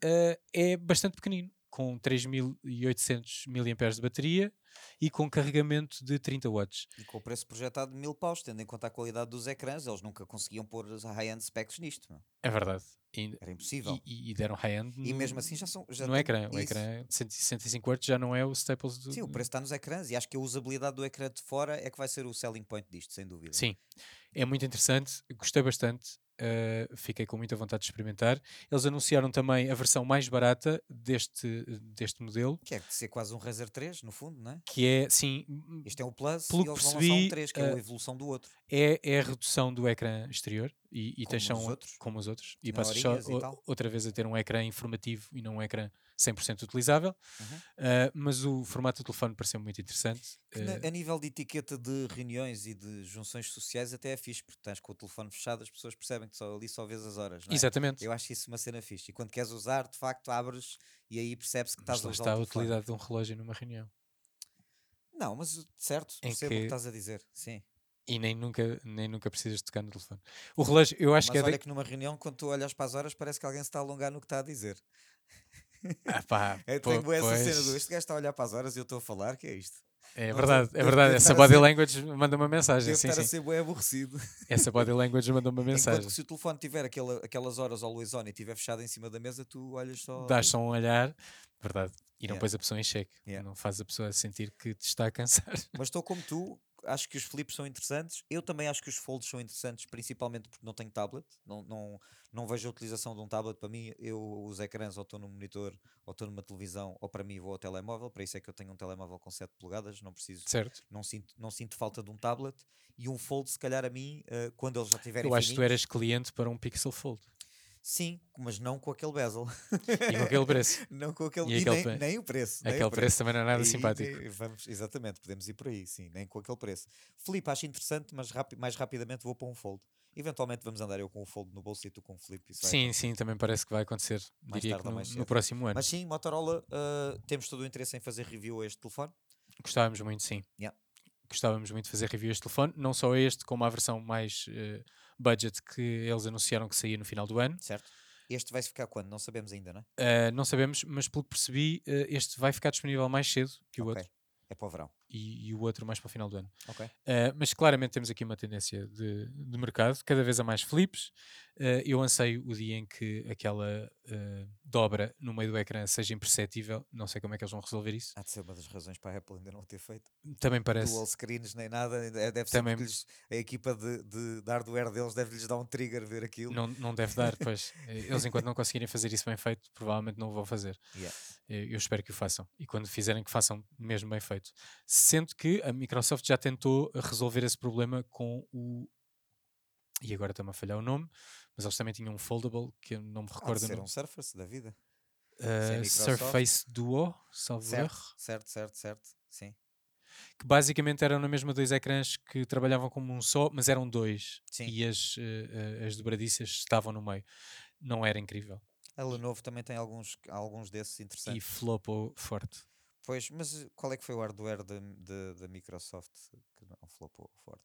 é bastante pequenino, com 3800 mAh de bateria e com carregamento de 30 watts. E com o preço projetado de mil paus, tendo em conta a qualidade dos ecrãs, eles nunca conseguiam pôr high-end specs nisto. meu. É verdade. E, Era impossível. e- e deram high-end E, no- mesmo assim já são. Já no ecrã. O isso. ecrã de 165 Hz já não é o Staples do. Sim, o preço está nos ecrãs e acho que a usabilidade do ecrã de fora é que vai ser o selling point disto, sem dúvida. Sim, é muito interessante, gostei bastante, uh, fiquei com muita vontade de experimentar. Eles anunciaram também a versão mais barata deste, deste modelo, Que é de ser quase um Razer 3, no fundo, não é? que é, sim, Este é o Plus Pelo e que eles vão percebi, um 3, que é eh, a evolução do outro. é, é a redução do ecrã exterior e, e Como os outros. como os outros, e passas só e outra vez a ter um ecrã informativo e não um ecrã 100% utilizável. Uhum. Uh, mas o formato do telefone pareceu muito interessante. Que na- Uh, a nível de etiqueta de reuniões e de junções sociais até é fixe, porque estás com o telefone fechado, as pessoas percebem que só, ali só vês as horas, não é? exatamente. Eu acho isso uma cena fixe. E quando queres usar, de facto, abres e aí percebe-se que Mas estás a usar está a utilidade de um relógio numa reunião. Não, mas certo, Em percebo o que que- estás a dizer. Sim. E nem nunca, nem nunca precisas tocar no telefone. O relógio, eu acho Mas que é. olha da- que numa reunião, quando tu olhas para as horas, parece que alguém se está a alongar no que está a dizer. <laughs> Ah, pá, Eu pô, tenho essa cena pois. do este gajo está a olhar para as horas e eu estou a falar, que é isto? É verdade, é verdade. Essa a body ser- language manda uma mensagem. Devo Sim, estar a sim. ser bem aborrecido. Essa body language manda uma <laughs> Enquanto mensagem. que se o telefone tiver aquela, aquelas horas always on e estiver fechado em cima da mesa, tu olhas só. Dás só um olhar, verdade. E não Yeah. pões a pessoa em xeque. Yeah. Não faz a pessoa sentir que te está a cansar. Mas estou como tu, acho que os flips são interessantes. Eu também acho que os folds são interessantes, principalmente porque não tenho tablet. Não, não, não vejo a utilização de um tablet. Para mim, eu os ecrãs ou estou no monitor, ou estou numa televisão, ou para mim vou ao telemóvel. Para isso é que eu tenho um telemóvel com 7 polegadas. Não preciso, Certo? não sinto, não sinto falta de um tablet. E um fold, se calhar a mim, eh, quando eles já tiverem Eu acho que tu eras cliente para um Pixel Fold. Sim, mas não com aquele bezel. E com aquele preço. <laughs> não com aquele, E e, aquele nem, nem o preço. nem o Aquele preço também não é nada E- simpático. e vamos, exatamente, podemos ir por aí, sim, nem com aquele preço. Felipe, acho interessante, mas rapi- mais rapidamente vou para um fold. Eventualmente vamos andar eu com o fold no bolso e tu com o vai Sim, sim, também parece que vai acontecer. Mais Diria tarde no, mais no próximo ano. Mas sim, Motorola, ah, temos todo o interesse em fazer review a este telefone. Gostávamos muito, sim. Yeah. Gostávamos muito de fazer review este telefone, não só este, como a versão mais uh, budget que eles anunciaram que saía no final do ano. Certo. Este vai ficar quando? Não sabemos ainda, não é? Uh, não sabemos, mas pelo que percebi, uh, este vai ficar disponível mais cedo que o Ok. outro. É para o verão. E, e o outro mais para o final do ano. Ok. Uh, mas claramente temos aqui uma tendência de, de mercado, cada vez há mais flips. Uh, eu anseio o dia em que aquela uh, dobra no meio do ecrã seja imperceptível. Não sei como é que eles vão resolver isso. Há de ser uma das razões para a Apple ainda não ter feito. Também parece. Dual screens nem nada. é- Deve ser Também- lhes- a equipa de, de, de hardware deles deve-lhes dar um trigger ver aquilo. Não, não deve dar, <laughs> pois. Eh, Eles, enquanto não conseguirem fazer isso bem feito, provavelmente não o vão fazer. Yeah. Eh, Eu espero que o façam. E quando fizerem, que façam mesmo bem feito. Sendo que a Microsoft já tentou resolver esse problema com o. E agora está-me a falhar o nome, mas eles também tinham um foldable que eu não me recordo. o ser um Surface da vida. Microsoft. Surface Duo, salvo Certo, erro. certo, certo, certo. Sim. Que basicamente eram na mesma dois ecrãs que trabalhavam como um só, mas eram dois. Sim. E as, eh, as dobradiças estavam no meio. Não era incrível. A Lenovo também tem alguns, alguns desses E interessantes. flopou forte. Pois, mas uh, qual é que foi o hardware da Microsoft que não flopou forte?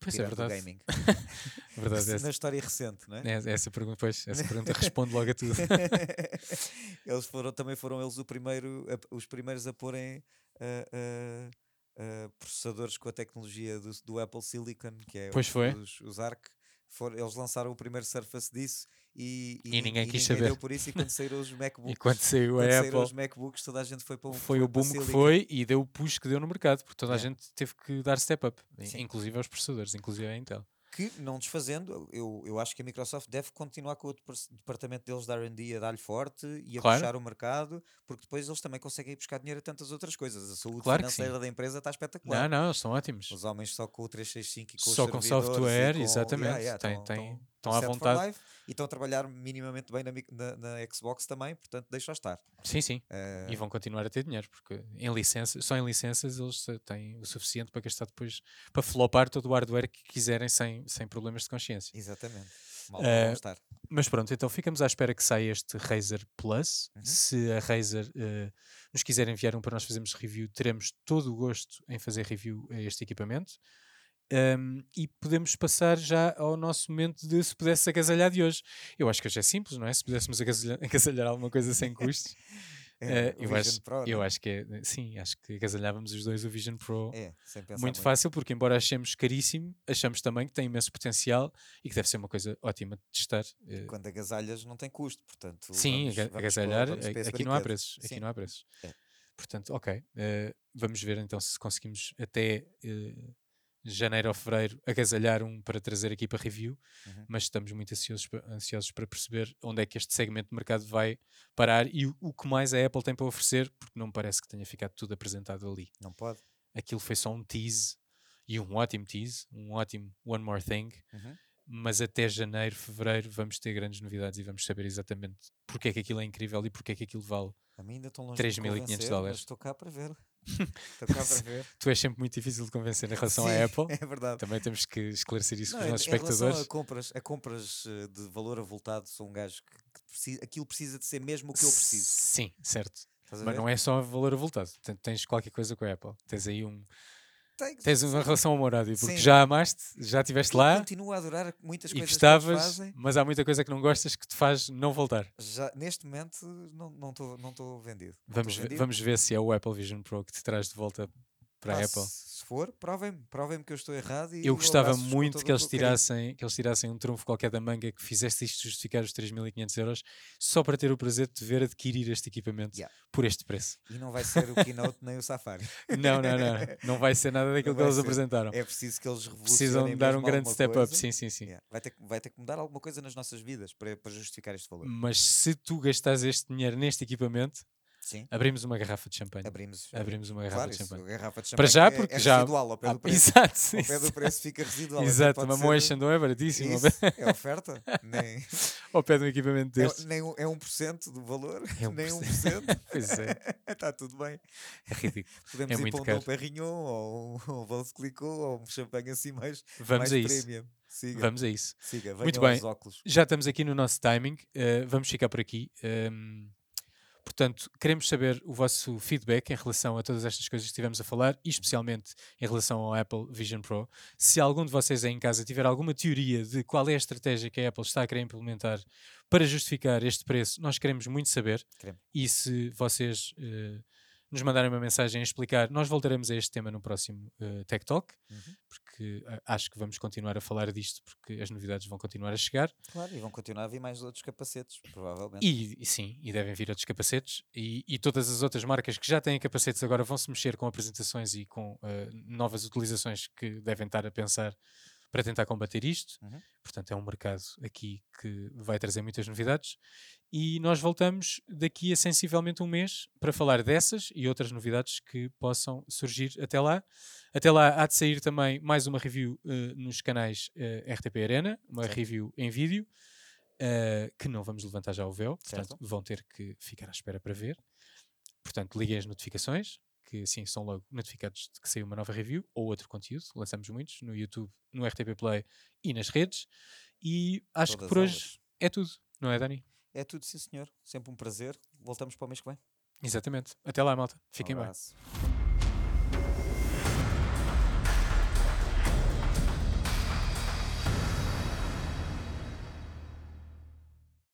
Pois é Tirando o verdade. gaming. <laughs> verdade Na essa, história recente, não é? é, essa pergunta, pois, essa <laughs> pergunta responde logo a tudo. <laughs> eles foram, também foram eles o primeiro, a- os primeiros a porem ah, ah, ah, processadores com a tecnologia do, do Apple Silicon, que é Pois os, foi. os, os ARC. Foram, eles lançaram o primeiro Surface disso e, E ninguém quis deu saber. por isso. E quando saíram os <laughs> MacBooks, E quando saiu quando a saíram Apple, os MacBooks, toda a gente foi para o foi o para boom que foi e deu o push que deu no mercado, porque toda a Yeah. gente teve que dar step up, Sim. inclusive aos processadores, inclusive a Intel. que não desfazendo, eu, eu acho que a Microsoft deve continuar com o depar- departamento deles da R&D a dar-lhe forte e a Claro. puxar o mercado, porque depois eles também conseguem ir buscar dinheiro a tantas outras coisas. A saúde Claro financeira da empresa está espetacular. Não, não, eles são ótimos. Os homens só com o 365 e com os Só com e software, com- exatamente. Yeah, yeah, Tem- tão- tem- tão- estão tão à vontade. life e estão a trabalhar minimamente bem na, na- na Xbox também, portanto deixa estar. Sim, sim. Eh, E vão continuar a ter dinheiro, porque em licenças, só em licenças eles têm o suficiente para gastar depois, para flopar todo o hardware que quiserem sem, sem problemas de consciência. Exatamente. Mal vão estar. Mas pronto, então ficamos à espera que saia este Razer Plus. Uhum. Se a Razer eh, nos quiser enviar um para nós fazermos review, teremos todo o gosto em fazer review a este equipamento. Um, e podemos passar já ao nosso momento de se pudesse agasalhar de hoje. Eu acho que hoje é simples, não é? Se pudéssemos agasalhar, <laughs> agasalhar alguma coisa sem <laughs> custos. É, eh, o eu, acho, Pro, eu né? acho que é, sim, acho que agasalhávamos os dois o Vision Pro É, pensar muito fácil, porque embora achemos caríssimo, achamos também que tem imenso potencial e que deve ser uma coisa ótima de testar. eh, Quando agasalhas não tem custo, portanto. Sim, vamos- vamos agasalhar, vamos esse aqui não há brinquedo. preços. Aqui Sim. não há preços. É. Portanto, ok. eh, vamos ver então se conseguimos até eh, janeiro ou fevereiro agasalhar um para trazer aqui para review, Uhum. mas estamos muito ansiosos, ansiosos para perceber onde é que este segmento de mercado vai parar e o, o que mais a Apple tem para oferecer, porque não me parece que tenha ficado tudo apresentado ali. Não pode. Aquilo foi só um tease e um ótimo tease, um ótimo One More Thing Uhum. mas até janeiro, fevereiro vamos ter grandes novidades e vamos saber exatamente porque é que aquilo é incrível e porque é que aquilo vale. A mim ainda estão longe 3.500 de me convencer, dólares. Estou cá para ver. <laughs> Estou cá para ver. Tu és sempre muito difícil de convencer em relação Sim, à Apple. <laughs> É verdade. Também temos que esclarecer isso com os nossos em relação espectadores. A compras, a compras eh, de valor avultado, sou um gajo que, que precisa, aquilo precisa de ser mesmo o que eu preciso. Sim, certo. Mas não é só valor avultado. Ten- Tens qualquer coisa com a Apple. Tens aí um. Tem- Tens uma relação amorosa porque Sim. já amaste, já estiveste lá continuo a adorar muitas e coisas gostavas, que fazem. mas há muita coisa que não gostas que te faz não voltar. Já, neste momento não estou não tô, não tô vendido. Não Vamos vendido. vamos ver se é o Apple Vision Pro que te traz de volta para Pá, a Apple. Se for, provem-me, provem-me que eu estou errado. E Eu gostava muito que eles, tirassem, que eles tirassem um trunfo qualquer da manga que fizesse isto justificar os 3.500 euros só para ter o prazer de ver adquirir este equipamento Yeah. por este preço. E não vai ser o Keynote nem o Safari. <laughs> Não, não, não. Não vai ser nada daquilo que eles ser. apresentaram. É preciso que eles revolucionem Precisam de dar um grande step up. coisa. Sim, sim, sim. Yeah. Vai, ter, que- vai ter que mudar alguma coisa nas nossas vidas para, para justificar este valor. Mas se tu gastares este dinheiro neste equipamento, Sim, abrimos uma garrafa de champanhe. abrimos. Abrimos uma garrafa Claro, de champanhe. garrafa de Para champanhe já, é- porque é já- residual ao pé Ah, do preço. exato, Ao pé do preço fica residual. Exato, uma motion não é pé- é oferta. <laughs> Nem, Ao pé de um equipamento é, destes. nem um- é 1% do valor. É <laughs> nem 1%. 1%. <laughs> Pois é, Está tudo bem. é ridículo. Podemos É ir muito para um caro. Dom ou um, um Vals Clicquot ou um champanhe assim mais, Vamos mais a isso. premium. Siga, Vamos a isso. siga. Muito bem. já estamos aqui no nosso timing, eh, vamos ficar por aqui. ehm, Portanto, queremos saber o vosso feedback em relação a todas estas coisas que estivemos a falar e especialmente em relação ao Apple Vision Pro. Se algum de vocês aí em casa tiver alguma teoria de qual é a estratégia que a Apple está a querer implementar para justificar este preço, nós queremos muito saber. Queremos. E se vocês uh, nos mandarem uma mensagem a explicar, nós voltaremos a este tema no próximo uh, Tech Talk, Uhum. porque uh, acho que vamos continuar a falar disto, porque as novidades vão continuar a chegar. Claro, e vão continuar a vir mais outros capacetes, provavelmente. E, e sim, e devem vir outros capacetes. E, e todas as outras marcas que já têm capacetes agora vão se mexer com apresentações e com uh, novas utilizações que devem estar a pensar para tentar combater isto. Uhum. Portanto, é um mercado aqui que vai trazer muitas novidades. E nós voltamos daqui a sensivelmente um mês para falar dessas e outras novidades que possam surgir até lá. Até lá há de sair também mais uma review uh, nos canais uh, RTP Arena, uma Certo. review em vídeo. Uh, que não vamos levantar já o véu, portanto Certo. vão ter que ficar à espera para ver. Portanto, liguem as notificações, que assim são logo notificados de que saiu uma nova review ou outro conteúdo. Lançamos muitos no YouTube, no RTP Play e nas redes. E acho que Todas por hoje elas. é tudo, não é, Dani? É tudo, sim, senhor. Sempre um prazer. Voltamos para o mês que vem. Exatamente. Até lá, malta. Um Fiquem bem. abraço.